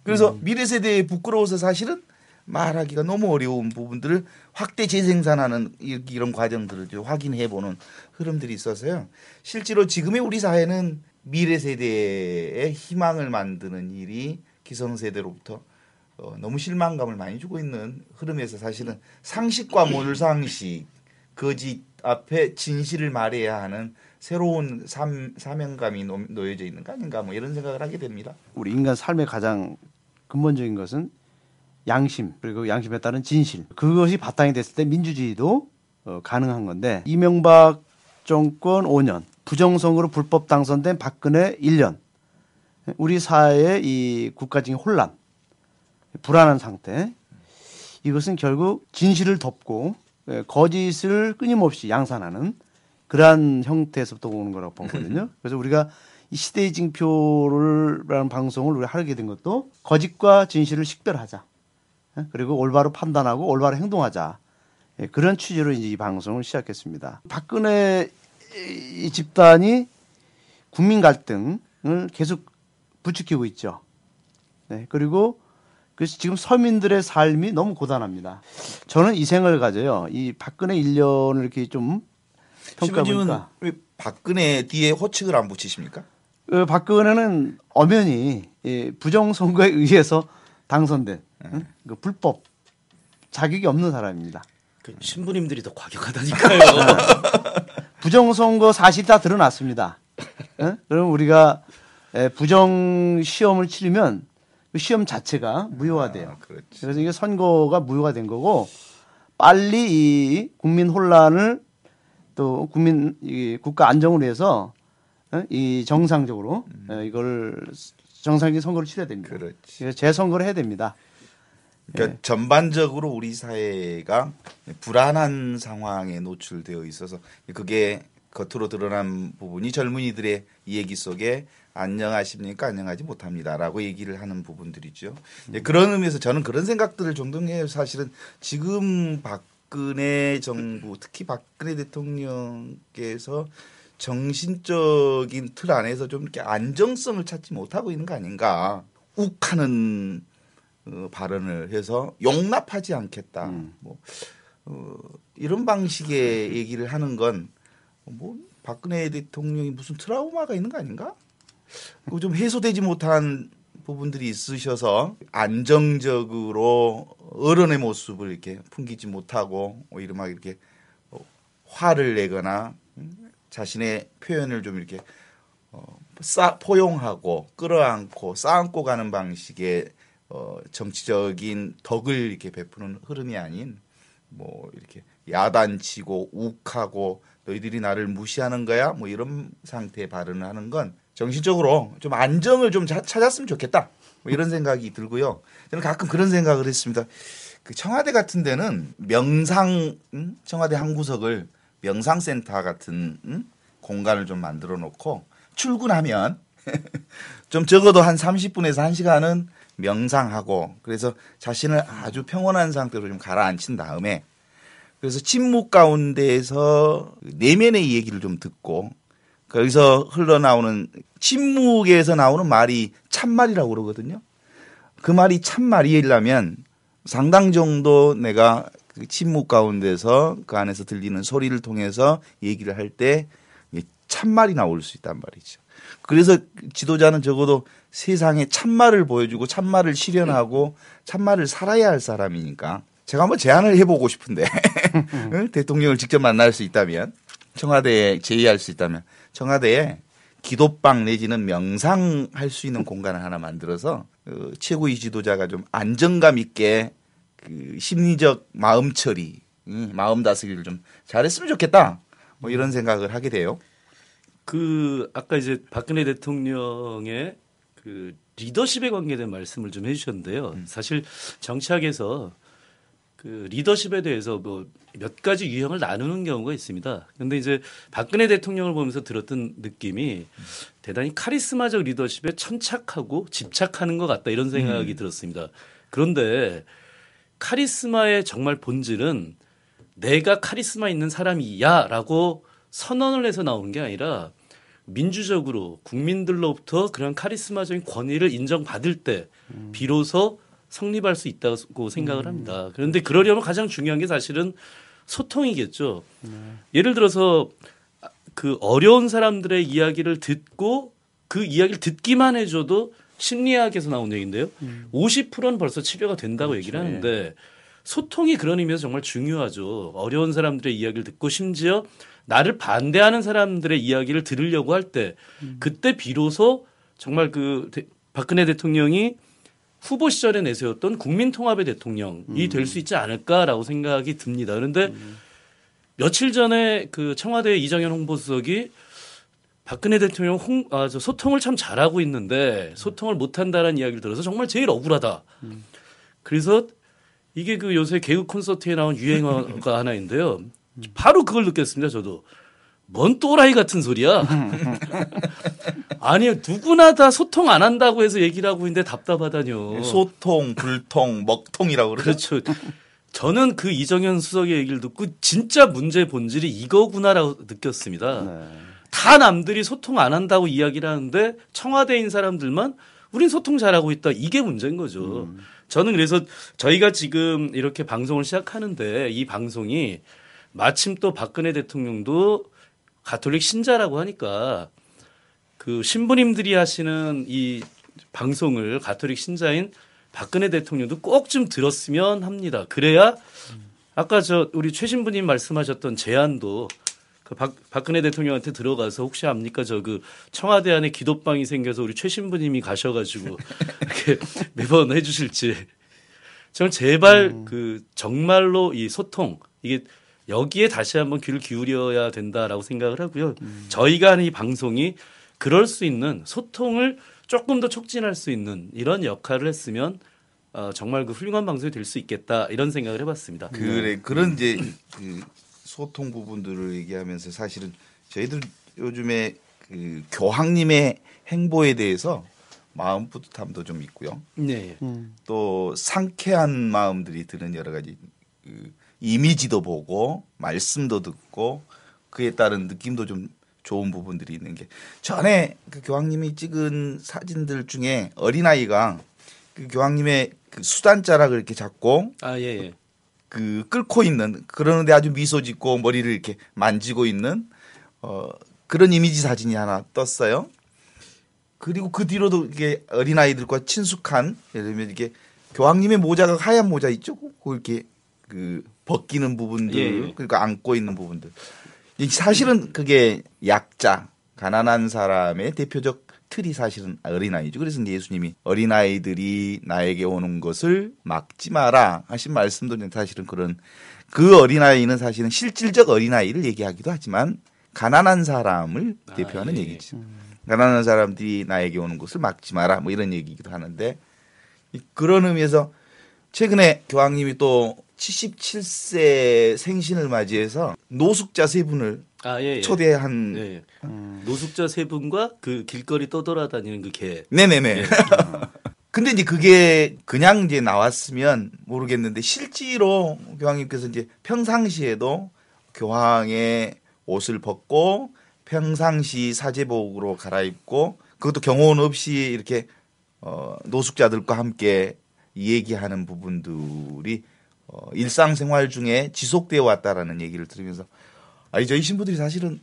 Speaker 4: 그래서 미래 세대에 부끄러워서 사실은 말하기가 너무 어려운 부분들을 확대 재생산하는 이- 이런 과정들을 좀 확인해 보는 흐름들이 있어서요. 실제로 지금의 우리 사회는 미래 세대의 희망을 만드는 일이 기성세대로부터 어, 너무 실망감을 많이 주고 있는 흐름에서 사실은 상식과 몰상식, 거짓 앞에 진실을 말해야 하는 새로운 삼, 사명감이 놓- 놓여져 있는 거 아닌가 뭐 이런 생각을 하게 됩니다.
Speaker 2: 우리 인간 삶의 가장 근본적인 것은 양심 그리고 양심에 따른 진실 그것이 바탕이 됐을 때 민주주의도 어, 가능한 건데 이명박 정권 5년 부정선거로 불법 당선된 박근혜 1년 우리 사회의 이 국가적인 혼란 불안한 상태 이것은 결국 진실을 덮고 예, 거짓을 끊임없이 양산하는 그러한 형태에서부터 오는 거라고 보거든요. 그래서 우리가 이 시대의 징표를라는 방송을 우리가 하게 된 것도 거짓과 진실을 식별하자. 예, 그리고 올바로 판단하고 올바로 행동하자. 예, 그런 취지로 이제 이 방송을 시작했습니다. 박근혜 이 집단이 국민 갈등을 계속 부추기고 있죠. 네, 그리고 그래서 지금 서민들의 삶이 너무 고단합니다. 저는 이 생각을 가져요. 이 박근혜 1년을 이렇게 좀 보니까
Speaker 4: 왜 박근혜 뒤에 호칭을 안 붙이십니까?
Speaker 2: 그 박근혜는 엄연히 예, 부정선거에 의해서 당선된 응? 그 불법 자격이 없는 사람입니다.
Speaker 3: 그 신부님들이 더 과격하다니까요.
Speaker 2: 부정선거 사실이 다 드러났습니다. 응? 그럼 우리가 예, 부정 시험을 치르면 그 시험 자체가 무효화돼요.
Speaker 4: 아.
Speaker 2: 그래서 이게 선거가 무효가 된 거고 빨리 이 국민 혼란을 또 국민 이 국가 안정을 위해서 어? 이 정상적으로 어, 이걸 정상적인 선거를 치러야 됩니다.
Speaker 4: 그렇지.
Speaker 2: 재선거를 해야 됩니다.
Speaker 4: 그러니까 전반적으로 우리 사회가 불안한 상황에 노출되어 있어서 그게 겉으로 드러난 부분이 젊은이들의 얘기 속에 안녕하십니까 안녕하지 못합니다라고 얘기를 하는 부분들이죠. 예, 그런 의미에서 저는 그런 생각들을 종종 해요. 사실은 지금 박근혜 정부 특히 박근혜 대통령께서 정신적인 틀 안에서 좀 이렇게 안정성을 찾지 못하고 있는 거 아닌가. 욱하는 어, 발언을 해서 용납하지 않겠다. 뭐 어, 이런 방식의 얘기를 하는 건 뭐 박근혜 대통령이 무슨 트라우마가 있는 거 아닌가? 좀 해소되지 못한 부분들이 있으셔서 안정적으로 어른의 모습을 이렇게 풍기지 못하고 오히려 막 이렇게 어, 화를 내거나 음, 자신의 표현을 좀 이렇게 어, 싸, 포용하고 끌어안고 쌓안고 가는 방식의 어, 정치적인 덕을 이렇게 베푸는 흐름이 아닌 뭐 이렇게 야단치고 욱하고 너희들이 나를 무시하는 거야 뭐 이런 상태의 발언을 하는 건 정신적으로 좀 안정을 좀 자- 찾았으면 좋겠다 뭐 이런 생각이 들고요 저는 가끔 그런 생각을 했습니다 그 청와대 같은 데는 명상 음? 청와대 한 구석을 명상센터 같은 음? 공간을 좀 만들어 놓고 출근하면 좀 적어도 한 30분에서 1시간은 명상하고 그래서 자신을 아주 평온한 상태로 좀 가라앉힌 다음에 그래서 침묵 가운데에서 내면의 얘기를 좀 듣고 거기서 흘러나오는 침묵에서 나오는 말이 참말이라고 그러거든요. 그 말이 참말이려면 상당 정도 내가 그 침묵 가운데서 그 안에서 들리는 소리를 통해서 얘기를 할 때 참말이 나올 수 있단 말이죠. 그래서 지도자는 적어도 세상에 참말을 보여주고 참말을 실현하고 참말을 살아야 할 사람이니까 제가 한번 제안을 해보고 싶은데 응? 대통령을 직접 만날 수 있다면 청와대에 제의할 수 있다면 청와대에 기도방 내지는 명상할 수 있는 공간을 하나 만들어서 어, 최고위 지도자가 좀 안정감 있게 그 심리적 마음 처리, 음, 마음 다스기를 좀 잘했으면 좋겠다. 뭐 이런 생각을 하게 돼요.
Speaker 3: 그 아까 이제 박근혜 대통령의 그 리더십에 관계된 말씀을 좀 해주셨는데요. 사실 정치학에서 그 리더십에 대해서 뭐 몇 가지 유형을 나누는 경우가 있습니다. 근데 이제 박근혜 대통령을 보면서 들었던 느낌이 대단히 카리스마적 리더십에 천착하고 집착하는 것 같다 이런 생각이 들었습니다. 그런데 카리스마의 정말 본질은 내가 카리스마 있는 사람이야라고 선언을 해서 나오는 게 아니라 민주적으로 국민들로부터 그런 카리스마적인 권위를 인정받을 때 비로소 성립할 수 있다고 생각을 합니다. 그런데 그러려면 가장 중요한 게 사실은 소통이겠죠. 예를 들어서 그 어려운 사람들의 이야기를 듣고 그 이야기를 듣기만 해줘도 심리학에서 나온 얘기인데요. 50%는 벌써 치료가 된다고 얘기를 하는데 소통이 그런 의미에서 정말 중요하죠. 어려운 사람들의 이야기를 듣고 심지어 나를 반대하는 사람들의 이야기를 들으려고 할 때 그때 비로소 정말 그 대- 박근혜 대통령이 후보 시절에 내세웠던 국민통합의 대통령이 될수 있지 않을까라고 생각이 듭니다. 그런데 며칠 전에 그 청와대 이정현 홍보수석이 박근혜 대통령 홍, 아, 저 소통을 참 잘하고 있는데 소통을 못한다는 이야기를 들어서 정말 제일 억울하다. 그래서 이게 그 요새 개그 콘서트에 나온 유행어가 하나인데요. 바로 그걸 느꼈습니다. 저도 뭔 또라이 같은 소리야. 아니 누구나 다 소통 안 한다고 해서 얘기를 하고 있는데 답답하다뇨.
Speaker 4: 소통, 불통, 먹통이라고 그러죠.
Speaker 3: 그렇죠. 저는 그 이정현 수석의 얘기를 듣고 진짜 문제의 본질이 이거구나라고 느꼈습니다.
Speaker 2: 네.
Speaker 3: 다 남들이 소통 안 한다고 이야기를 하는데 청와대인 사람들만 우린 소통 잘하고 있다. 이게 문제인 거죠. 저는 그래서 저희가 지금 이렇게 방송을 시작하는데 이 방송이 마침 또 박근혜 대통령도 가톨릭 신자라고 하니까 그 신부님들이 하시는 이 방송을 가톨릭 신자인 박근혜 대통령도 꼭 좀 들었으면 합니다. 그래야 아까 저 우리 최 신부님 말씀하셨던 제안도 그 박, 박근혜 대통령한테 들어가서 혹시 압니까? 저 그 청와대 안에 기도방이 생겨서 우리 최 신부님이 가셔가지고 이렇게 매번 해주실지. 저는 제발 그 정말로 이 소통 이게 여기에 다시 한번 귀를 기울여야 된다라고 생각을 하고요. 저희가 하는 이 방송이 그럴 수 있는 소통을 조금 더 촉진할 수 있는 이런 역할을 했으면 어, 정말 그 훌륭한 방송이 될 수 있겠다 이런 생각을 해봤습니다.
Speaker 4: 그래 그런 이제 그 소통 부분들을 얘기하면서 사실은 저희들 요즘에 그 교황님의 행보에 대해서 마음 뿌듯함도 좀 있고요.
Speaker 3: 네.
Speaker 4: 또 상쾌한 마음들이 드는 여러 가지 그 이미지도 보고 말씀도 듣고 그에 따른 느낌도 좀 좋은 부분들이 있는 게 전에 그 교황님이 찍은 사진들 중에 어린아이가 그 교황님의 그 수단자락을 이렇게 잡고
Speaker 3: 아 예. 예.
Speaker 4: 그 끓고 있는 그러는데 아주 미소 짓고 머리를 이렇게 만지고 있는 어 그런 이미지 사진이 하나 떴어요. 그리고 그 뒤로도 이게 어린 아이들과 친숙한 예를 들면 이게 교황님의 모자가 하얀 모자 있죠? 그 이렇게 그 벗기는 부분들
Speaker 3: 예, 예.
Speaker 4: 그러니까 안고 있는 부분들. 이 사실은 그게 약자 가난한 사람의 대표적 틀이 사실은 어린아이죠. 그래서 예수님이 어린아이들이 나에게 오는 것을 막지 마라 하신 말씀도 사실은 그런 그 어린아이는 사실은 실질적 어린아이를 얘기하기도 하지만 가난한 사람을
Speaker 3: 아,
Speaker 4: 대표하는
Speaker 3: 예.
Speaker 4: 얘기죠. 가난한 사람들이 나에게 오는 것을 막지 마라 뭐 이런 얘기기도 하는데 이- 그런 의미에서 최근에 교황님이 또 77세 생신을 맞이해서 노숙자 세 분을
Speaker 3: 아 예. 예.
Speaker 4: 초대한
Speaker 3: 예, 예. 노숙자 세 분과 그 길거리 떠돌아다니는 그 개.
Speaker 4: 네네 네. 근데 이제 그게 그냥 이제 나왔으면 모르겠는데 실제로 교황님께서 이제 평상시에도 교황의 옷을 벗고 평상시 사제복으로 갈아입고 그것도 경호원 없이 이렇게 어 노숙자들과 함께 얘기하는 부분들이 어 일상생활 중에 지속되어 왔다라는 얘기를 들으면서 아니 저희 신부들이 사실은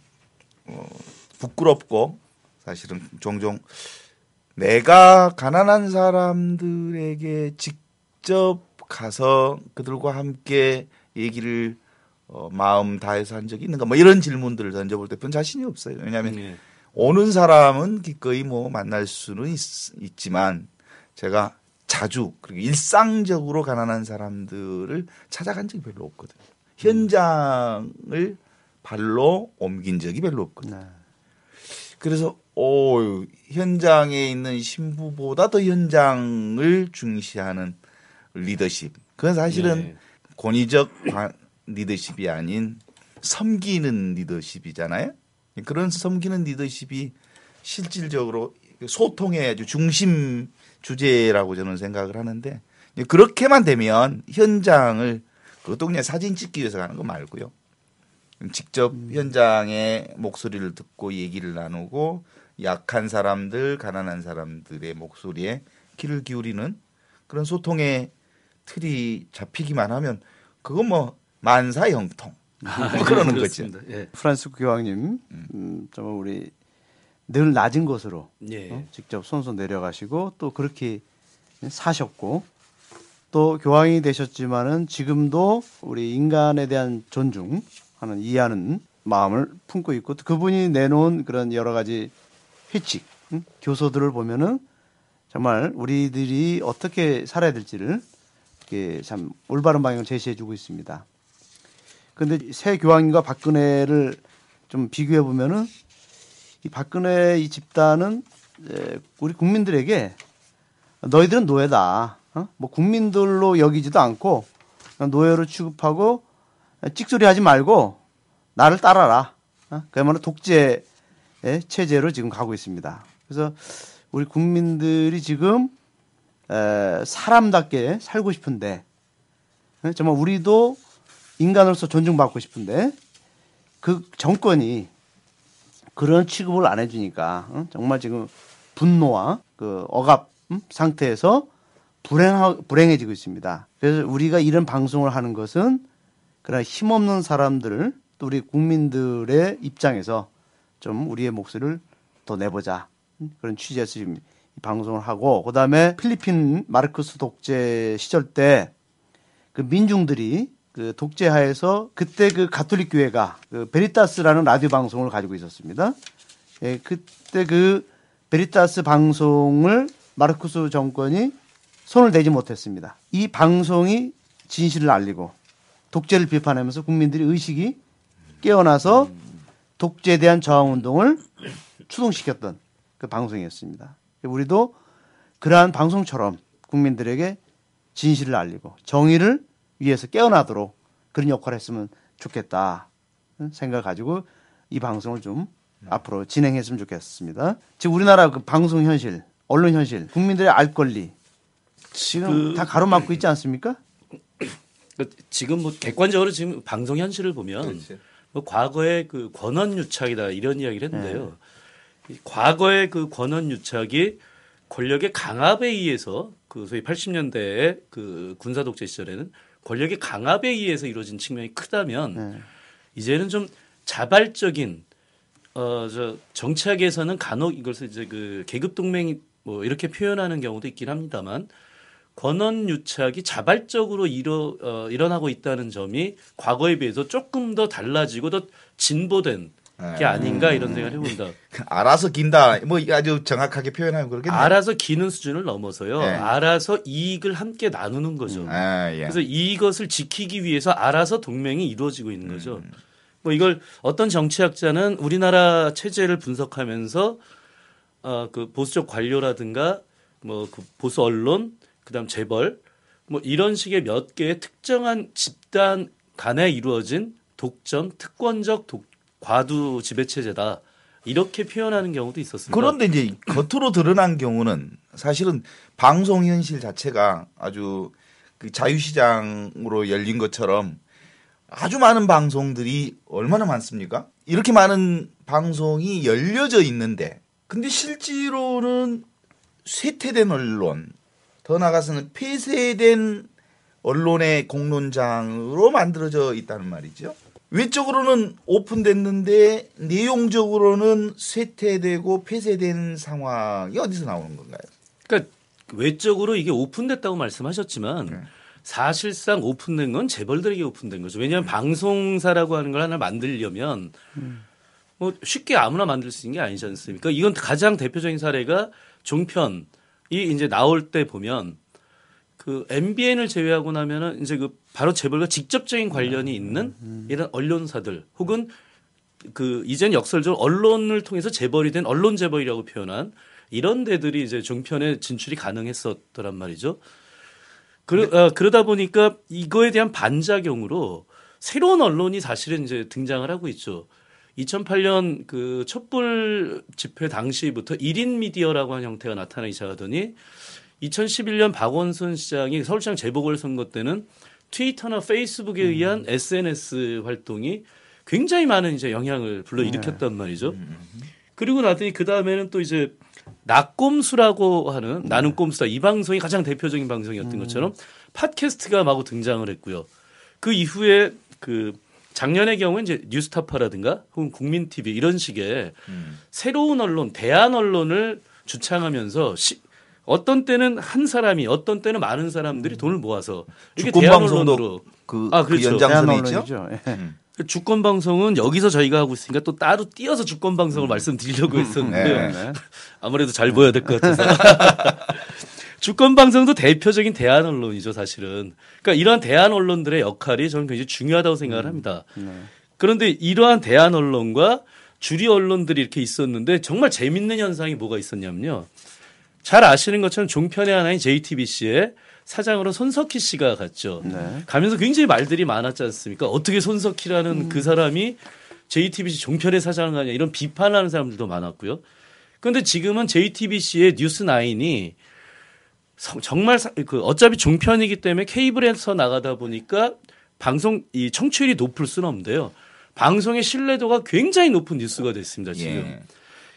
Speaker 4: 어 부끄럽고 사실은 종종 내가 가난한 사람들에게 직접 가서 그들과 함께 얘기를 어, 마음 다해서 한 적이 있는가 뭐 이런 질문들을 던져볼 때 별 자신이 없어요. 왜냐하면
Speaker 3: 예.
Speaker 4: 오는 사람은 기꺼이 뭐 만날 수는 있, 지만 제가 자주 그리고 일상적으로 가난한 사람들을 찾아간 적이 별로 없거든요. 현장을 발로 옮긴 적이 별로 없거든요.
Speaker 2: 네.
Speaker 4: 그래서 오 현장에 있는 신부보다 더 현장을 중시하는 리더십. 그건 사실은
Speaker 3: 네.
Speaker 4: 권위적 관- 리더십이 아닌 섬기는 리더십이잖아요. 그런 섬기는 리더십이 실질적으로 소통의 아주 중심 주제라고 저는 생각을 하는데 그렇게만 되면 현장을 그것도 그냥 사진 찍기 위해서 가는 거 말고요. 직접 현장의 목소리를 듣고 얘기를 나누고 약한 사람들, 가난한 사람들의 목소리에 귀를 기울이는 그런 소통의 틀이 잡히기만 하면 그건 뭐 만사 형통 뭐 그러는 거죠.
Speaker 3: 그렇습니다. 예.
Speaker 2: 프란스 교황님, 음, 정말 우리 늘 낮은 곳으로
Speaker 3: 예.
Speaker 2: 어? 직접 손수 내려가시고 또 그렇게 사셨고 또 교황이 되셨지만은 지금도 우리 인간에 대한 존중 하는 이해하는 마음을 품고 있고 또 그분이 내놓은 그런 여러 가지 회칙, 응? 교서들을 보면은 정말 우리들이 어떻게 살아야 될지를 이렇게 참 올바른 방향을 제시해주고 있습니다. 근데 새 교황님과 박근혜를 좀 비교해 보면은 이 박근혜 이 집단은 에, 우리 국민들에게 너희들은 노예다. 어? 뭐 국민들로 여기지도 않고 노예로 취급하고 찍소리 하지 말고 나를 따라라. 어? 그야말로 독재 체제로 지금 가고 있습니다. 그래서 우리 국민들이 지금 에, 사람답게 살고 싶은데 에, 정말 우리도 인간으로서 존중받고 싶은데 그 정권이 그런 취급을 안 해주니까 어? 정말 지금 분노와 그 억압 음? 상태에서 불행 불행해지고 있습니다. 그래서 우리가 이런 방송을 하는 것은 그런 힘없는 사람들을 또 우리 국민들의 입장에서 좀 우리의 목소리를 더 내보자 음? 그런 취지에서 지금 이 방송을 하고 그다음에 필리핀 마르코스 독재 시절 때 그 민중들이 그 독재하에서 그때 그 가톨릭 교회가 그 베리타스라는 라디오 방송을 가지고 있었습니다. 예, 그때 그 베리타스 방송을 마르코스 정권이 손을 대지 못했습니다. 이 방송이 진실을 알리고 독재를 비판하면서 국민들이 의식이 깨어나서 독재에 대한 저항 운동을 추동시켰던 그 방송이었습니다. 우리도 그러한 방송처럼 국민들에게 진실을 알리고 정의를 위해서 깨어나도록 그런 역할을 했으면 좋겠다 생각을 가지고 이 방송을 좀 앞으로 진행했으면 좋겠습니다. 지금 우리나라 그 방송 현실, 언론 현실, 국민들의 알 권리 지금
Speaker 3: 그-
Speaker 2: 다 가로막고 있지 않습니까?
Speaker 3: 그 지금 뭐 객관적으로 지금 방송 현실을 보면 뭐 과거의 그 권한 유착이다 이런 이야기를 했는데요. 이 과거의 그 권한 유착이 권력의 강압에 의해서 그 소위 80년대의 그 군사 독재 시절에는 권력의 강압에 의해서 이루어진 측면이 크다면
Speaker 2: 네.
Speaker 3: 이제는 좀 자발적인 어저 정치학에서는 간혹 이것을 이제 그 계급 동맹 뭐 이렇게 표현하는 경우도 있긴 합니다만 권원 유착이 자발적으로 일어 어, 일어나고 있다는 점이 과거에 비해서 조금 더 달라지고 더 진보된 게
Speaker 4: 네.
Speaker 3: 아닌가 이런 생각을 해본다.
Speaker 4: 알아서 긴다. 뭐 아주 정확하게 표현하면 그렇겠네요.
Speaker 3: 알아서 기는 수준을 넘어서요.
Speaker 4: 네.
Speaker 3: 알아서 이익을 함께 나누는 거죠.
Speaker 4: 아, 예.
Speaker 3: 그래서 이것을 지키기 위해서 알아서 동맹이 이루어지고 있는 거죠. 뭐 이걸 어떤 정치학자는 우리나라 체제를 분석하면서 어, 그 보수적 관료라든가 뭐 그 보수 언론, 그다음 재벌 뭐 이런 식의 몇 개의 특정한 집단 간에 이루어진 독점, 특권적 독, 과두 지배 체제다. 이렇게 표현하는 경우도 있었습니다.
Speaker 4: 그런데 이제 겉으로 드러난 경우는 사실은 방송 현실 자체가 아주 그 자유시장으로 열린 것처럼 아주 많은 방송들이 얼마나 많습니까? 이렇게 많은 방송이 열려져 있는데 근데 실제로는 쇠퇴된 언론 더 나아가서는 폐쇄된 언론의 공론장으로 만들어져 있다는 말이죠. 외적으로는 오픈됐는데 내용적으로는 쇠퇴되고 폐쇄된 상황이 어디서 나오는 건가요?
Speaker 3: 그러니까 외적으로 이게 오픈됐다고 말씀하셨지만
Speaker 4: 네.
Speaker 3: 사실상 오픈된 건 재벌들에게 오픈된 거죠. 왜냐하면 방송사라고 하는 걸 하나 만들려면 뭐 쉽게 아무나 만들 수 있는 게 아니지 않습니까? 이건 가장 대표적인 사례가 종편 이 이제 나올 때 보면 그 MBN을 제외하고 나면은 이제 그 바로 재벌과 직접적인 관련이 있는 이런 언론사들 혹은 그 이젠 역설적으로 언론을 통해서 재벌이 된 언론 재벌이라고 표현한 이런 데들이 이제 종편에 진출이 가능했었더란 말이죠. 그러, 어, 그러다 보니까 이거에 대한 반작용으로 새로운 언론이 사실은 이제 등장을 하고 있죠. 2008년 그 촛불 집회 당시부터 1인 미디어라고 하는 형태가 나타나기 시작하더니 2011년 박원순 시장이 서울시장 재보궐선거 때는 트위터나 페이스북에 의한 SNS 활동이 굉장히 많은 이제 영향을 불러일으켰단 말이죠. 그리고 나더니 그 다음에는 또 이제 낙꼼수라고 하는 나는 꼼수다. 이 방송이 가장 대표적인 방송이었던 것처럼 팟캐스트가 마구 등장을 했고요. 그 이후에 그 작년의 경우는 이제 뉴스타파라든가 혹은 국민 TV 이런 식의 새로운 언론, 대한 언론을 주창하면서 시, 어떤 때는 한 사람이 어떤 때는 많은 사람들이 돈을 모아서 대한
Speaker 4: 방송도
Speaker 3: 언론으로
Speaker 4: 그,
Speaker 3: 아,
Speaker 4: 그
Speaker 3: 그렇죠.
Speaker 4: 연장선에 있죠.
Speaker 2: 대한 언론이죠. 예.
Speaker 3: 주권 방송은 여기서 저희가 하고 있으니까 또 따로 띄어서 주권 방송을 말씀드리려고 했었는데요.
Speaker 4: 네.
Speaker 3: 아무래도 잘 보여야 될 것 같아서. 주권 방송도 대표적인 대한 언론이죠, 사실은. 그러니까 이러한 대한 언론들의 역할이 저는 굉장히 중요하다고 생각을 합니다. 그런데 이러한 대한 언론과 주류 언론들이 이렇게 있었는데 정말 재밌는 현상이 뭐가 있었냐면요. 잘 아시는 것처럼 종편의 하나인 JTBC에 사장으로 손석희 씨가 갔죠.
Speaker 2: 네.
Speaker 3: 가면서 굉장히 말들이 많았지 않습니까? 어떻게 손석희라는 그 사람이 JTBC 종편의 사장을 가냐 이런 비판하는 사람들도 많았고요. 그런데 지금은 JTBC의 뉴스9이 정말 사- 그 어차피 종편이기 때문에 케이블에서 나가다 보니까 방송 이 청취율이 높을 수는 없는데요. 방송의 신뢰도가 굉장히 높은 뉴스가 됐습니다. 지금.
Speaker 4: 예.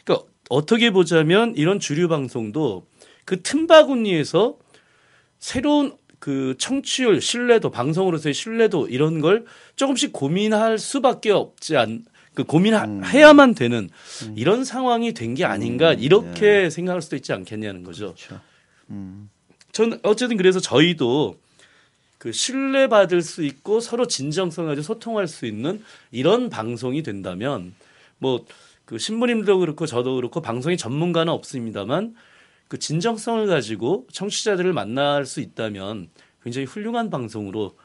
Speaker 3: 그러니까 어떻게 보자면 이런 주류 방송도 그 틈바구니에서 새로운 그 청취율, 신뢰도, 방송으로서의 신뢰도 이런 걸 조금씩 고민할 수밖에 없지 않, 그 고민해야만 되는 이런 상황이 된 게 아닌가 이렇게 생각할 수도 있지 않겠냐는 거죠.
Speaker 2: 그렇죠.
Speaker 3: 전 어쨌든 그래서 저희도 그 신뢰받을 수 있고 서로 진정성 가지고 소통할 수 있는 이런 방송이 된다면 뭐 그 신부님도 그렇고 저도 그렇고 방송의 전문가는 없습니다만 그 진정성을 가지고 청취자들을 만날 수 있다면 굉장히 훌륭한 방송으로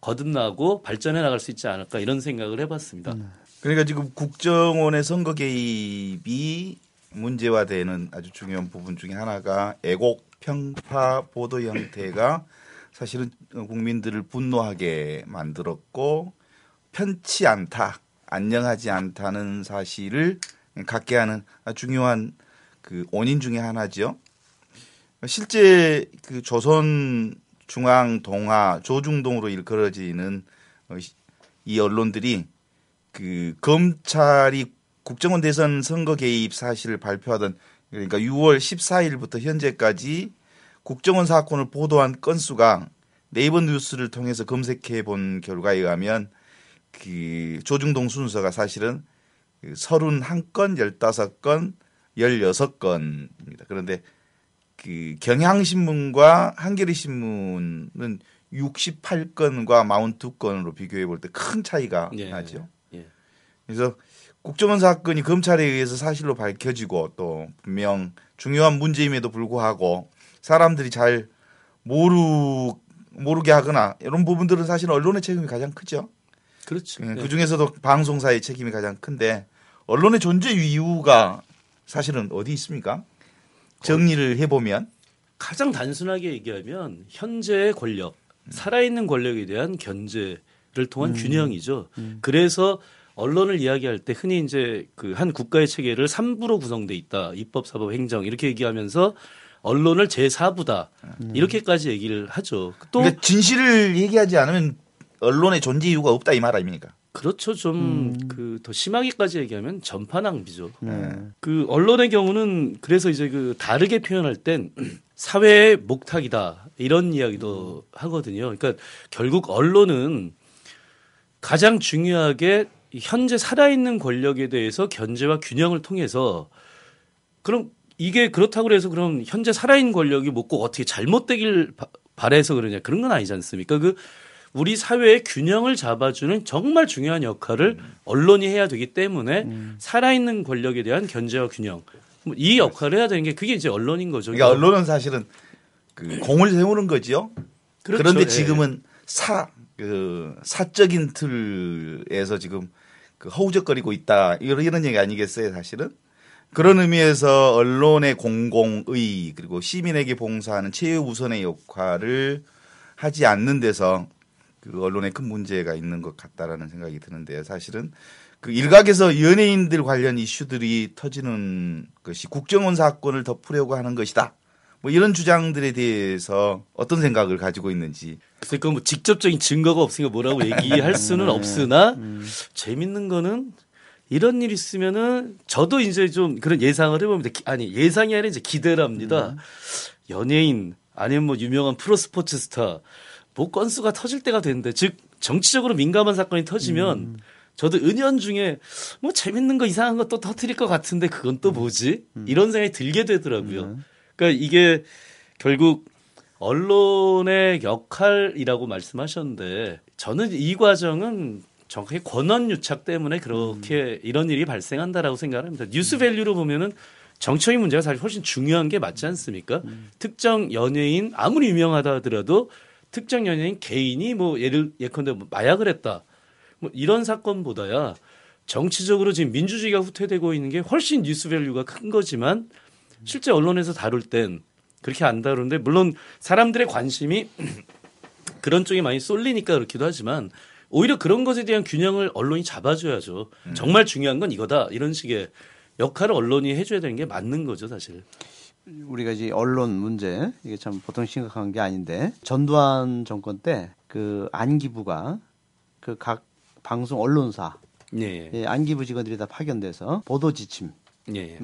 Speaker 3: 거듭나고 발전해 나갈 수 있지 않을까 이런 생각을 해봤습니다.
Speaker 4: 그러니까 지금 국정원의 선거 개입이 문제화되는 아주 중요한 부분 중에 하나가 애곡 평파 보도 형태가 사실은 국민들을 분노하게 만들었고 편치 않다, 안녕하지 않다는 사실을 갖게 하는 중요한 그 원인 중에 하나죠. 실제 그 조선 중앙 동화 조중동으로 일컬어지는 어, 이 언론들이 그 검찰이 국정원 대선 선거 개입 사실을 발표하던 그러니까 6월 14일부터 현재까지 국정원 사건을 보도한 건수가 네이버 뉴스를 통해서 검색해 본 결과에 의하면 그 조중동 순서가 사실은 그 31건, 15건, 16건입니다. 그런데 그 경향신문과 한겨레 신문은 68건과 42건으로 비교해 볼 때 큰 차이가
Speaker 3: 예.
Speaker 4: 나죠.
Speaker 3: 예.
Speaker 4: 그래서 국정원 사건이 검찰에 의해서 사실로 밝혀지고 또 분명 중요한 문제임에도 불구하고 사람들이 잘 모르 모르게 하거나 이런 부분들은 사실 언론의 책임이 가장 크죠.
Speaker 3: 그렇죠. 네.
Speaker 4: 그 중에서도 방송사의 책임이 가장 큰데 언론의 존재 이유가 사실은 어디 있습니까? 정리를 해보면
Speaker 3: 가장 단순하게 얘기하면 현재의 권력, 살아있는 권력에 대한 견제를 통한 균형이죠. 그래서 언론을 이야기할 때 흔히 이제 그 한 국가의 체계를 3부로 구성돼 있다. 입법, 사법, 행정 이렇게 얘기하면서 언론을 제4부다. 이렇게까지 얘기를 하죠. 또
Speaker 4: 그러니까 진실을 얘기하지 않으면 언론의 존재 이유가 없다 이 말 아닙니까?
Speaker 3: 그렇죠. 좀 그더 심하게까지 얘기하면 전파 낭비죠.
Speaker 2: 네.
Speaker 3: 그 언론의 경우는 그래서 이제 그 다르게 표현할 땐 사회의 목탁이다 이런 이야기도 하거든요. 그러니까 결국 언론은 가장 중요하게 현재 살아있는 권력에 대해서 견제와 균형을 통해서 그럼 이게 그렇다고 해서 그럼 현재 살아있는 권력이 뭐꼭 어떻게 잘못되길 바, 바래서 그러냐 그런 건 아니지 않습니까? 그 우리 사회의 균형을 잡아주는 정말 중요한 역할을 언론이 해야 되기 때문에 살아있는 권력에 대한 견제와 균형 뭐이 역할을 해야 되는 게 그게 이제 언론인 거죠.
Speaker 4: 그러니까 언론은 사실은 그 공을 세우는 거지요.
Speaker 3: 그렇죠.
Speaker 4: 그런데
Speaker 3: 예.
Speaker 4: 지금은 사, 그 사적인 틀에서 지금 그 허우적거리고 있다. 이런, 얘기 아니겠어요, 사실은? 그런 의미에서 언론의 공공의 그리고 시민에게 봉사하는 최우선의 역할을 하지 않는 데서 그 언론에 큰 문제가 있는 것 같다라는 생각이 드는데요. 사실은 그 일각에서 연예인들 관련 이슈들이 터지는 것이 국정원 사건을 덮으려고 하는 것이다. 뭐 이런 주장들에 대해서 어떤 생각을 가지고 있는지.
Speaker 3: 글쎄 그뭐 직접적인 증거가 없으니까 뭐라고 얘기할 수는 없으나 재밌는 거는 이런 일이 있으면은 저도 이제 좀 그런 예상을 해봅니다. 기- 아니 예상이 아니라 이제 기대를 합니다. 연예인 아니면 뭐 유명한 프로스포츠 스타 뭐 건수가 터질 때가 되는데 즉 정치적으로 민감한 사건이 터지면 저도 은연 중에 뭐 재밌는 거 이상한 거 또 터트릴 것 같은데 그건 또 뭐지 이런 생각이 들게 되더라고요. 그러니까 이게 결국 언론의 역할이라고 말씀하셨는데 저는 이 과정은 정확히 권언 유착 때문에 그렇게 이런 일이 발생한다라고 생각을 합니다. 뉴스 value로 보면은 정치적인 문제가 사실 훨씬 중요한 게 맞지 않습니까? 특정 연예인 아무리 유명하다 하더라도 특정 연예인 개인이 뭐 예를 예컨대 뭐 마약을 했다. 뭐 이런 사건보다야 정치적으로 지금 민주주의가 후퇴되고 있는 게 훨씬 뉴스 value가 큰 거지만 실제 언론에서 다룰 땐 그렇게 안 다루는데 물론 사람들의 관심이 그런 쪽에 많이 쏠리니까 그렇기도 하지만 오히려 그런 것에 대한 균형을 언론이 잡아줘야죠. 정말 중요한 건 이거다 이런 식의 역할을 언론이 해줘야 되는 게 맞는 거죠 사실.
Speaker 2: 우리가 이제 언론 문제 이게 참 보통 심각한 게 아닌데 전두환 정권 때 그 안기부가 그 각 방송 언론사
Speaker 3: 예,
Speaker 2: 예, 안기부 직원들이 다 파견돼서 보도 지침을
Speaker 3: 예,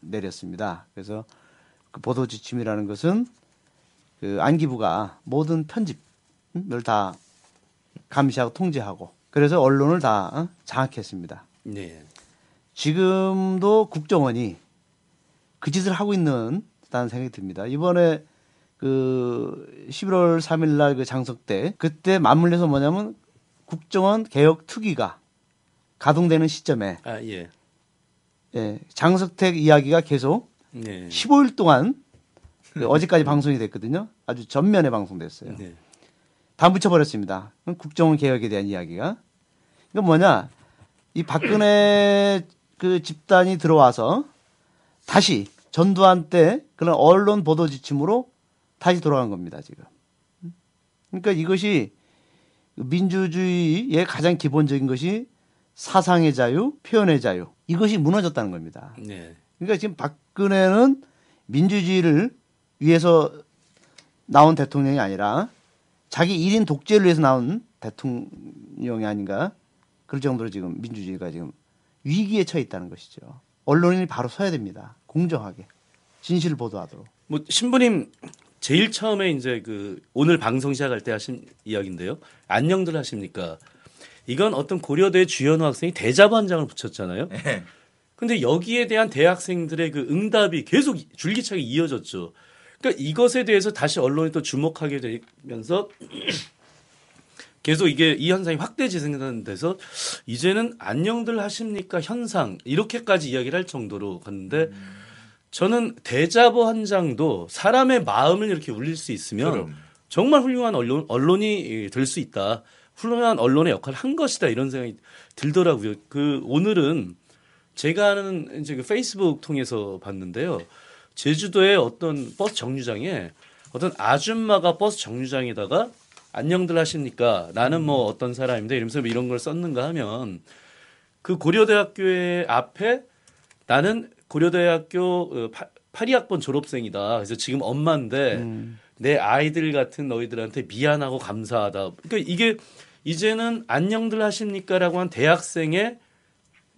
Speaker 2: 내렸습니다. 그래서 그 보도 지침이라는 것은 그 안기부가 모든 편집을 다 감시하고 통제하고 그래서 언론을 다 어, 장악했습니다.
Speaker 3: 예,
Speaker 2: 지금도 국정원이 그 짓을 하고 있는 다는 생각이 듭니다. 이번에 그 11월 3일 날 그 장석 때 그때 맞물려서 뭐냐면 국정원 개혁 특위가 가동되는 시점에
Speaker 3: 아 예,
Speaker 2: 예, 장석택 이야기가 계속
Speaker 3: 예,
Speaker 2: 15일 동안 그 어제까지 방송이 됐거든요. 아주 전면에 방송됐어요.
Speaker 3: 네,
Speaker 2: 다 묻혀버렸습니다. 국정원 개혁에 대한 이야기가. 이건 뭐냐. 이 박근혜 그 집단이 들어와서 다시 전두환 때 그런 언론 보도 지침으로 다시 돌아간 겁니다, 지금. 그러니까 이것이 민주주의의 가장 기본적인 것이 사상의 자유, 표현의 자유. 이것이 무너졌다는 겁니다.
Speaker 3: 네,
Speaker 2: 그러니까 지금 박근혜는 민주주의를 위해서 나온 대통령이 아니라 자기 1인 독재를 위해서 나온 대통령이 아닌가 그럴 정도로 지금 민주주의가 지금 위기에 처해 있다는 것이죠. 언론인이 바로 서야 됩니다. 공정하게 진실을 보도하도록.
Speaker 3: 뭐 신부님 제일 처음에 이제 그 오늘 방송 시작할 때 하신 이야기인데요. 안녕들 하십니까? 이건 어떤 고려대 주연호 학생이 대자보 한 장을 붙였잖아요.
Speaker 4: 예.
Speaker 3: 근데 여기에 대한 대학생들의 그 응답이 계속 줄기차게 이어졌죠. 그러니까 이것에 대해서 다시 언론이 또 주목하게 되면서 계속 이게 이 현상이 확대 재생되는 데서 이제는 안녕들 하십니까 현상 이렇게까지 이야기를 할 정도로 갔는데 저는 대자보 한 장도 사람의 마음을 이렇게 울릴 수 있으면
Speaker 4: 그럼.
Speaker 3: 정말 훌륭한 언론, 언론이 될 수 있다. 훌륭한 언론의 역할을 한 것이다. 이런 생각이 들더라고요. 그 오늘은 제가 아는 이제 그 페이스북 통해서 봤는데요. 제주도의 어떤 버스 정류장에 어떤 아줌마가 버스 정류장에다가 안녕들 하십니까? 나는 뭐 어떤 사람인데 이러면서 뭐 이런 걸 썼는가 하면 그 고려대학교의 앞에 나는 고려대학교 어, 파- 82학번 졸업생이다. 그래서 지금 엄마인데 내 아이들 같은 너희들한테 미안하고 감사하다. 그러니까 이게 이제는 안녕들 하십니까라고 한 대학생의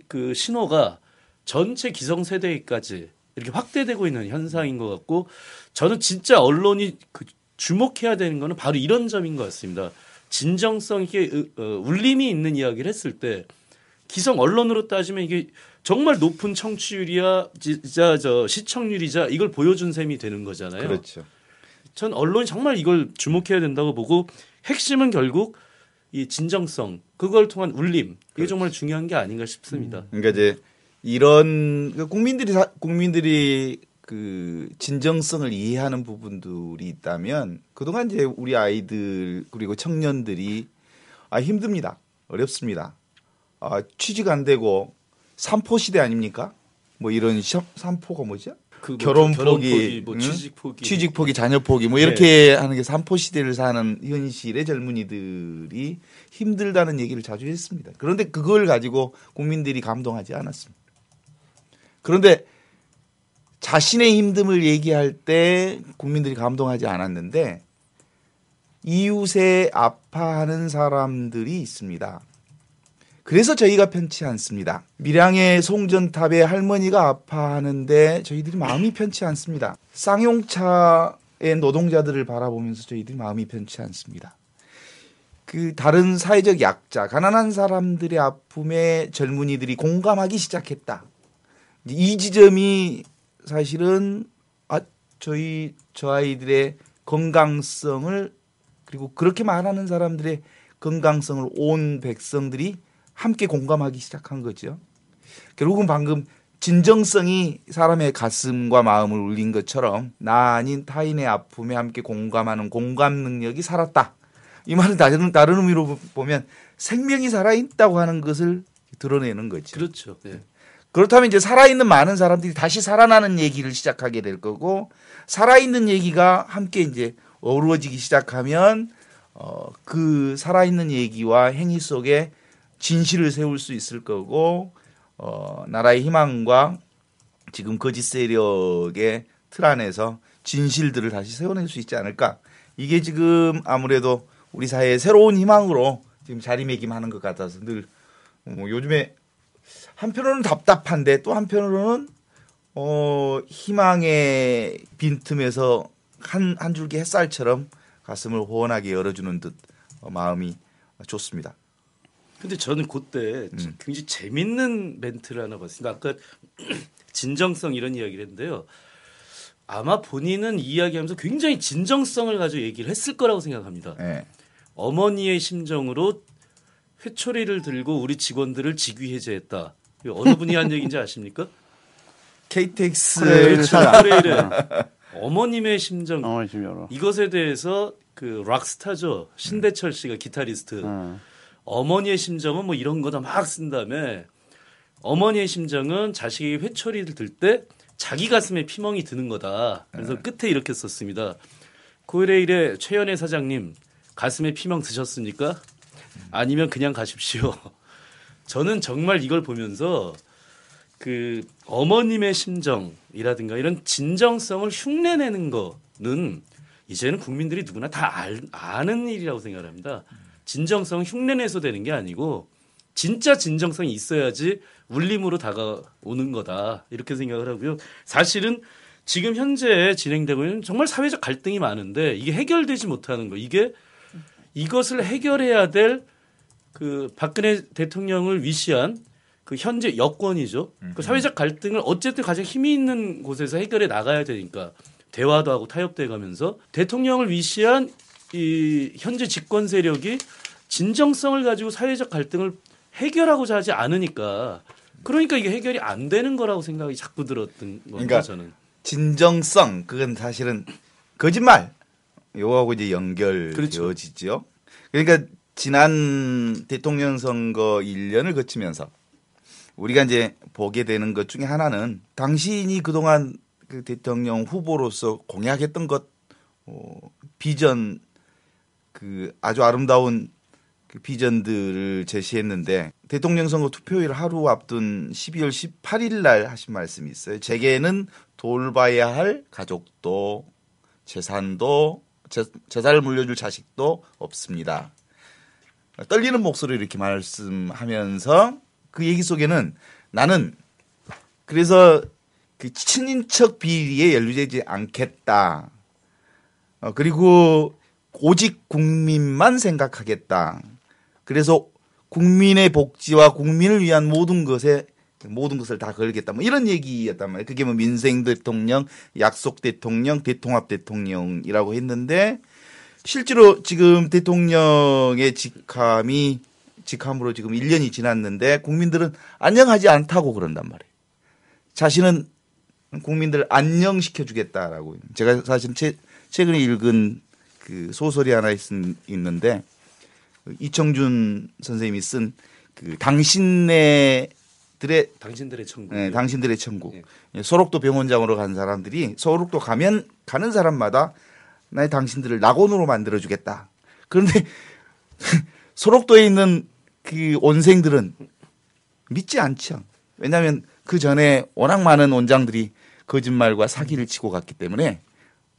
Speaker 3: 그 신호가 전체 기성세대까지 이렇게 확대되고 있는 현상인 것 같고 저는 진짜 언론이 그 주목해야 되는 거는 바로 이런 점인 것 같습니다. 진정성 있게 으- 어, 울림이 있는 이야기를 했을 때 기성 언론으로 따지면 이게 정말 높은 청취율이야 진짜 저 시청률이자 이걸 보여준 셈이 되는 거잖아요.
Speaker 4: 그렇죠.
Speaker 3: 전 언론이 정말 이걸 주목해야 된다고 보고 핵심은 결국 이 진정성 그걸 통한 울림 이게 정말 중요한 게 아닌가 싶습니다.
Speaker 4: 그러니까 이제 이런 그 국민들이 사- 국민들이 그 진정성을 이해하는 부분들이 있다면 그동안 이제 우리 아이들 그리고 청년들이 아 힘듭니다. 어렵습니다. 아 취직 안 되고 삼포 시대 아닙니까? 뭐 이런 시- 삼포가 뭐죠?
Speaker 3: 그 뭐
Speaker 4: 결혼
Speaker 3: 결혼
Speaker 4: 포기,
Speaker 3: 포기, 뭐
Speaker 4: 응?
Speaker 3: 취직 포기,
Speaker 4: 취직 포기, 자녀 포기 뭐 이렇게 하는 게 삼포 시대를 사는 현실의 젊은이들이 힘들다는 얘기를 자주 했습니다. 그런데 그걸 가지고 국민들이 감동하지 않았습니다. 그런데 자신의 힘듦을 얘기할 때 국민들이 감동하지 않았는데 이웃에 아파하는 사람들이 있습니다. 그래서 저희가 편치 않습니다. 밀양의 송전탑에 할머니가 아파하는데 저희들이 마음이 편치 않습니다. 쌍용차의 노동자들을 바라보면서 저희들이 마음이 편치 않습니다. 그 다른 사회적 약자, 가난한 사람들의 아픔에 젊은이들이 공감하기 시작했다. 이 지점이 사실은 아 저희 저 아이들의 건강성을 그리고 그렇게 말하는 사람들의 건강성을 온 백성들이 함께 공감하기 시작한 거죠. 결국은 방금 진정성이 사람의 가슴과 마음을 울린 것처럼 나 아닌 타인의 아픔에 함께 공감하는 공감 능력이 살았다. 이 말은 다른 다른 의미로 보면 생명이 살아 있다고 하는 것을 드러내는 거죠.
Speaker 3: 그렇죠. 예.
Speaker 4: 그렇다면 이제 살아있는 많은 사람들이 다시 살아나는 얘기를 시작하게 될 거고 살아있는 얘기가 함께 이제 어우러지기 시작하면 어, 그 살아있는 얘기와 행위 속에 진실을 세울 수 있을 거고 어, 나라의 희망과 지금 거짓 세력의 틀 안에서 진실들을 다시 세워낼 수 있지 않을까. 이게 지금 아무래도 우리 사회의 새로운 희망으로 지금 자리매김하는 것 같아서 늘 어, 요즘에 한편으로는 답답한데 또 한편으로는 어, 희망의 빈틈에서 한, 한 줄기 햇살처럼 가슴을 호원하게 열어주는 듯 어, 마음이 좋습니다.
Speaker 3: 근데 저는 그때
Speaker 4: 음.
Speaker 3: 굉장히 재밌는 멘트를 하나 봤습니다. 아까 진정성 이런 이야기를 했는데요. 아마 본인은 이 이야기하면서 굉장히 진정성을 가지고 얘기를 했을 거라고 생각합니다.
Speaker 4: 예.
Speaker 3: 어머니의 심정으로 회초리를 들고 우리 직원들을 직위 해제했다. 이거 어느 분이 한 얘기인지 아십니까?
Speaker 4: KTX
Speaker 2: 프레일
Speaker 3: 그렇죠. 어머님의 심정
Speaker 2: 어, 열어.
Speaker 3: 이것에 대해서 그 락스타죠 신대철 씨가 기타리스트
Speaker 2: 어.
Speaker 3: 어머니의 심정은 뭐 이런 거다 막 쓴 다음에 어머니의 심정은 자식이 회초리를 들 때 자기 가슴에 피멍이 드는 거다. 그래서 끝에 이렇게 썼습니다. 코레일의 최연애 사장님 가슴에 피멍 드셨습니까? 아니면 그냥 가십시오. 저는 정말 이걸 보면서 그 어머님의 심정이라든가 이런 진정성을 흉내내는 거는 이제는 국민들이 누구나 다 알, 아는 일이라고 생각합니다. 진정성 흉내내서 되는 게 아니고 진짜 진정성이 있어야지 울림으로 다가오는 거다 이렇게 생각을 하고요. 사실은 지금 현재 진행되고 있는 정말 사회적 갈등이 많은데 이게 해결되지 못하는 거 이게 이것을 해결해야 될 그 박근혜 대통령을 위시한 그 현재 여권이죠. 그 사회적 갈등을 어쨌든 가장 힘이 있는 곳에서 해결해 나가야 되니까 대화도 하고 타협돼 가면서 대통령을 위시한 이 현재 집권 세력이 진정성을 가지고 사회적 갈등을 해결하고자 하지 않으니까 그러니까 이게 해결이 안 되는 거라고 생각이 자꾸 들었던 겁니다
Speaker 4: 그러니까
Speaker 3: 저는.
Speaker 4: 진정성 그건 사실은 거짓말 요하고 이제
Speaker 3: 그렇죠.
Speaker 4: 연결되어지죠. 그러니까 지난 대통령 선거 1년을 거치면서 우리가 이제 보게 되는 것 중에 하나는 당신이 그동안 그 대통령 후보로서 공약했던 것 어, 비전 그 아주 아름다운 그 비전들을 제시했는데 대통령 선거 투표일 하루 앞둔 12월 18일 날 하신 말씀이 있어요. 제게는 돌봐야 할 가족도 재산도 재, 재산을 물려줄 자식도 없습니다. 떨리는 목소리로 이렇게 말씀하면서 그 얘기 속에는 나는 그래서 그 친인척 비리에 연루되지 않겠다. 어, 그리고 오직 국민만 생각하겠다. 그래서 국민의 복지와 국민을 위한 모든 것에 모든 것을 다 걸겠다. 뭐 이런 얘기였단 말이에요. 그게 뭐 민생 대통령, 약속 대통령, 대통합 대통령이라고 했는데 실제로 지금 대통령의 직함이 직함으로 지금 1년이 지났는데 국민들은 안녕하지 않다고 그런단 말이에요. 자신은 국민들 안녕시켜 주겠다라고. 제가 사실 최, 최근에 읽은 그 소설이 하나 있, 있는데 이청준 선생님이 쓴 그 당신네들의
Speaker 3: 당신들의 천국.
Speaker 4: 네, 당신들의 천국.
Speaker 3: 예.
Speaker 4: 예, 소록도 병원장으로 간 사람들이 소록도 가면 가는 사람마다 나의 당신들을 낙원으로 만들어 주겠다. 그런데 소록도에 있는 그 온생들은 믿지 않죠. 왜냐하면 그 전에 워낙 많은 원장들이 거짓말과 사기를 치고 갔기 때문에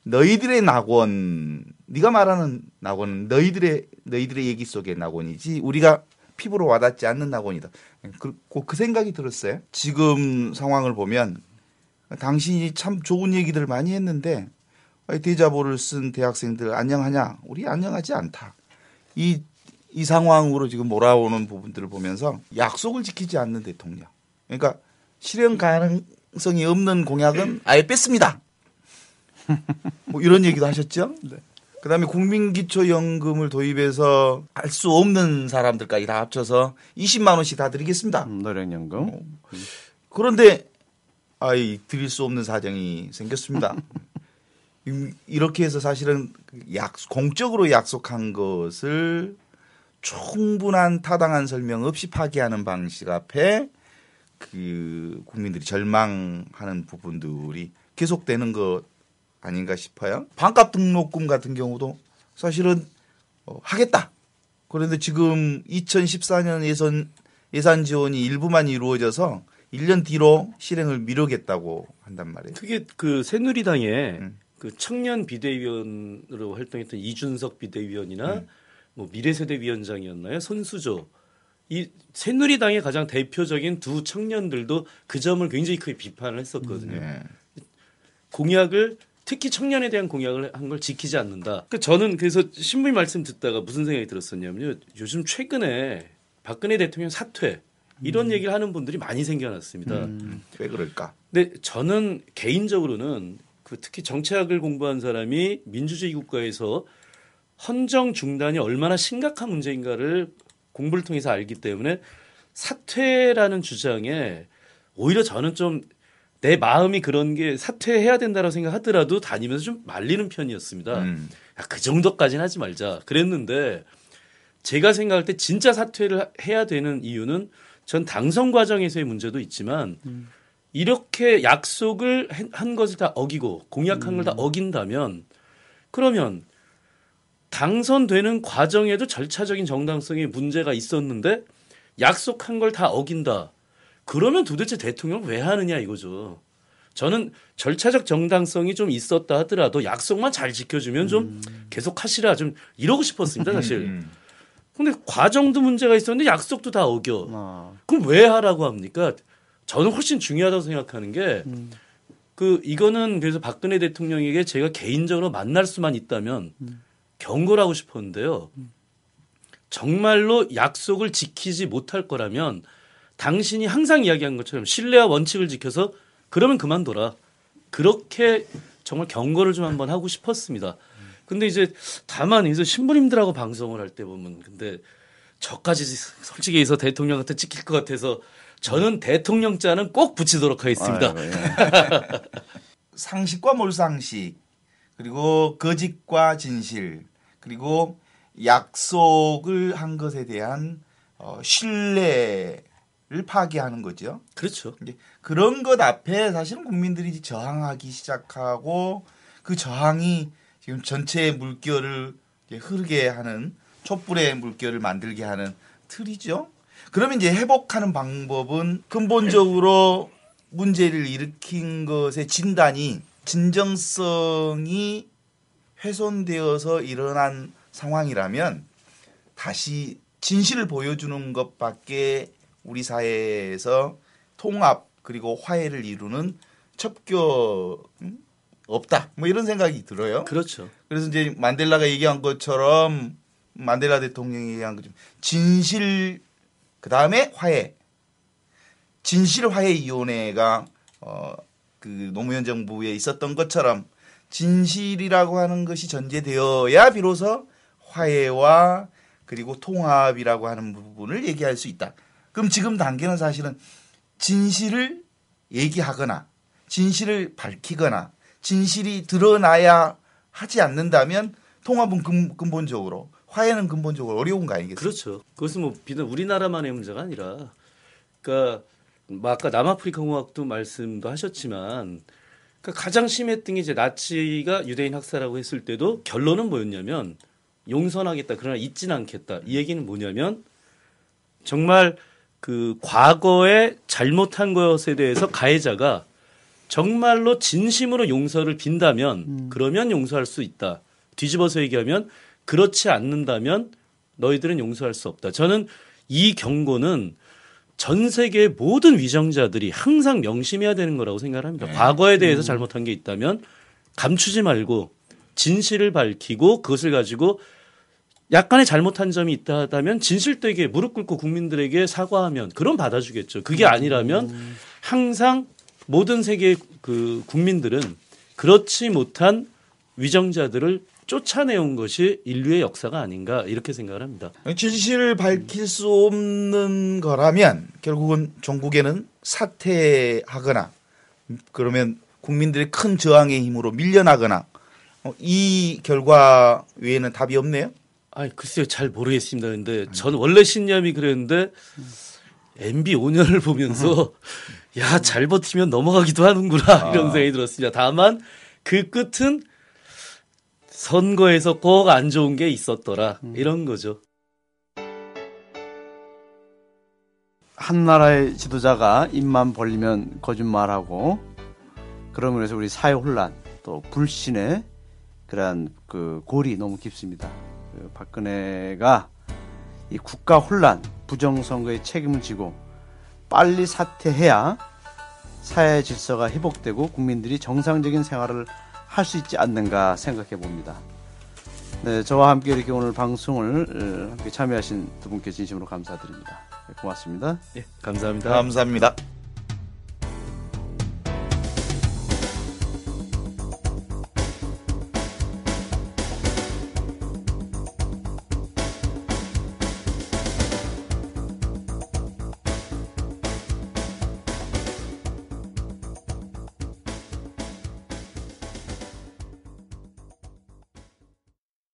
Speaker 4: 너희들의 낙원, 네가 말하는 낙원은 너희들의 너희들의 얘기 속의 낙원이지 우리가 피부로 와닿지 않는 낙원이다. 그, 그, 그 생각이 들었어요. 지금 상황을 보면 당신이 참 좋은 얘기들 많이 했는데 대자보를 쓴 대학생들 안녕하냐? 우리 안녕하지 않다. 이, 이 상황으로 지금 몰아오는 부분들을 보면서 약속을 지키지 않는 대통령. 그러니까 실현 가능성이 없는 공약은 아예 뺐습니다. 뭐 이런 얘기도 하셨죠? 네. 그다음에 국민기초연금을 도입해서 할 수 없는 사람들까지 다 합쳐서 20만 원씩 다 드리겠습니다.
Speaker 2: 음, 노령연금. 어.
Speaker 4: 그런데 아이 드릴 수 없는 사정이 생겼습니다. 이렇게 해서 사실은 약 공적으로 약속한 것을 충분한 타당한 설명 없이 파기하는 방식 앞에 그 국민들이 절망하는 부분들이 계속되는 것 아닌가 싶어요. 반값 등록금 같은 경우도 사실은 어, 하겠다. 그런데 지금 2014년 예산 예산 지원이 일부만 이루어져서 1년 뒤로 실행을 미루겠다고 한단 말이에요.
Speaker 3: 그게 그 새누리당의 음. 그 청년 비대위원으로 활동했던 이준석 비대위원이나 음. 뭐 미래세대 위원장이었나요? 손수조. 이 새누리당의 가장 대표적인 두 청년들도 그 점을 굉장히 크게 비판을 했었거든요. 음, 네. 공약을 특히 청년에 대한 공약을 한 걸 지키지 않는다. 그 저는 그래서 신부님 말씀 듣다가 무슨 생각이 들었었냐면요. 요즘 최근에 박근혜 대통령 사퇴 이런 음. 얘기를 하는 분들이 많이 생겨났습니다. 음,
Speaker 4: 왜 그럴까?
Speaker 3: 근데 저는 개인적으로는 그 특히 정치학을 공부한 사람이 민주주의 국가에서 헌정 중단이 얼마나 심각한 문제인가를 공부를 통해서 알기 때문에 사퇴라는 주장에 오히려 저는 좀 내 마음이 그런 게 사퇴해야 된다고 생각하더라도 다니면서 좀 말리는 편이었습니다. 음. 야, 그 정도까지는 하지 말자. 그랬는데 제가 생각할 때 진짜 사퇴를 해야 되는 이유는 전 당선 과정에서의 문제도 있지만 음. 이렇게 약속을 한 것을 다 어기고 공약한 음. 걸다 어긴다면 그러면 당선되는 과정에도 절차적인 정당성에 문제가 있었는데 약속한 걸 다 어긴다. 그러면 도대체 대통령 왜 하느냐 이거죠. 저는 절차적 정당성이 좀 있었다 하더라도 약속만 잘 지켜주면 좀 음. 계속 하시라 좀 이러고 싶었습니다 사실. 음. 근데 과정도 문제가 있었는데 약속도 다 어겨. 아. 그럼 왜 하라고 합니까? 저는 훨씬 중요하다고 생각하는 게, 음. 그, 이거는 그래서 박근혜 대통령에게 제가 개인적으로 만날 수만 있다면 음. 경고를 하고 싶었는데요. 음. 정말로 약속을 지키지 못할 거라면 당신이 항상 이야기한 것처럼 신뢰와 원칙을 지켜서 그러면 그만둬라. 그렇게 정말 경고를 좀 한번 하고 싶었습니다. 근데 이제 다만 이제 신부님들하고 방송을 할 때 보면 근데 저까지 솔직히 해서 대통령한테 찍힐 것 같아서 저는 대통령 자는 꼭 붙이도록 하겠습니다. 아이고, 예.
Speaker 4: 상식과 몰상식 그리고 거짓과 진실 그리고 약속을 한 것에 대한 어, 신뢰를 파괴하는 거죠.
Speaker 3: 그렇죠.
Speaker 4: 그런 것 앞에 사실은 국민들이 저항하기 시작하고 그 저항이 지금 전체의 물결을 흐르게 하는 촛불의 물결을 만들게 하는 틀이죠. 그러면 이제 회복하는 방법은 근본적으로 문제를 일으킨 것의 진단이 진정성이 훼손되어서 일어난 상황이라면 다시 진실을 보여주는 것밖에 우리 사회에서 통합 그리고 화해를 이루는 첩교 없다. 뭐 이런 생각이 들어요.
Speaker 3: 그렇죠.
Speaker 4: 그래서 이제 만델라가 얘기한 것처럼 만델라 대통령이 얘기한 것처럼 진실 그 다음에 화해. 진실 화해 위원회가 어그 노무현 정부에 있었던 것처럼 진실이라고 하는 것이 전제되어야 비로소 화해와 그리고 통합이라고 하는 부분을 얘기할 수 있다. 그럼 지금 단계는 사실은 진실을 얘기하거나 진실을 밝히거나 진실이 드러나야 하지 않는다면 통합은 근, 근본적으로 화해는 근본적으로 어려운 거 아니겠어요?
Speaker 3: 그렇죠. 그것은 뭐 비단 우리나라만의 문제가 아니라 그러니까 뭐 아까 남아프리카 공화국도 말씀도 하셨지만 그러니까 가장 심했던 게 이제 나치가 유대인 학살하고 했을 때도 결론은 뭐였냐면 용서하겠다 그러나 잊지는 않겠다 이 얘기는 뭐냐면 정말 그 과거에 잘못한 것에 대해서 가해자가 정말로 진심으로 용서를 빈다면 음. 그러면 용서할 수 있다. 뒤집어서 얘기하면 그렇지 않는다면 너희들은 용서할 수 없다. 저는 이 경고는 전 세계 모든 위정자들이 항상 명심해야 되는 거라고 생각을 합니다. 과거에 대해서 잘못한 게 있다면 감추지 말고 진실을 밝히고 그것을 가지고 약간의 잘못한 점이 있다면 진실되게 무릎 꿇고 국민들에게 사과하면 그럼 받아주겠죠. 그게 아니라면 항상 모든 세계 그 국민들은 그렇지 못한 위정자들을 쫓아내온 것이 인류의 역사가 아닌가 이렇게 생각을 합니다.
Speaker 4: 진실을 밝힐 수 없는 거라면 결국은 종국에는 사퇴하거나 그러면 국민들의 큰 저항의 힘으로 밀려나거나 어, 이 결과 외에는 답이 없네요.
Speaker 3: 아, 글쎄요, 잘 모르겠습니다. 근데 전 원래 신념이 그랬는데 MB 5년을 보면서 야, 잘 버티면 넘어가기도 하는구나 이런 생각이 들었습니다. 다만 그 끝은 선거에서 꼭 안 좋은 게 있었더라 이런 거죠.
Speaker 2: 한 나라의 지도자가 입만 벌리면 거짓말하고 그러면 해서 우리 사회 혼란 또 불신의 그러한 그 골이 너무 깊습니다. 그 박근혜가 이 국가 혼란 부정선거의 책임을 지고 빨리 사퇴해야 사회 질서가 회복되고 국민들이 정상적인 생활을 할 수 있지 않는가 생각해 봅니다. 네, 저와 함께 이렇게 오늘 방송을 어, 함께 참여하신 두 분께 진심으로 감사드립니다. 네, 고맙습니다.
Speaker 3: 예, 감사합니다.
Speaker 4: 감사합니다.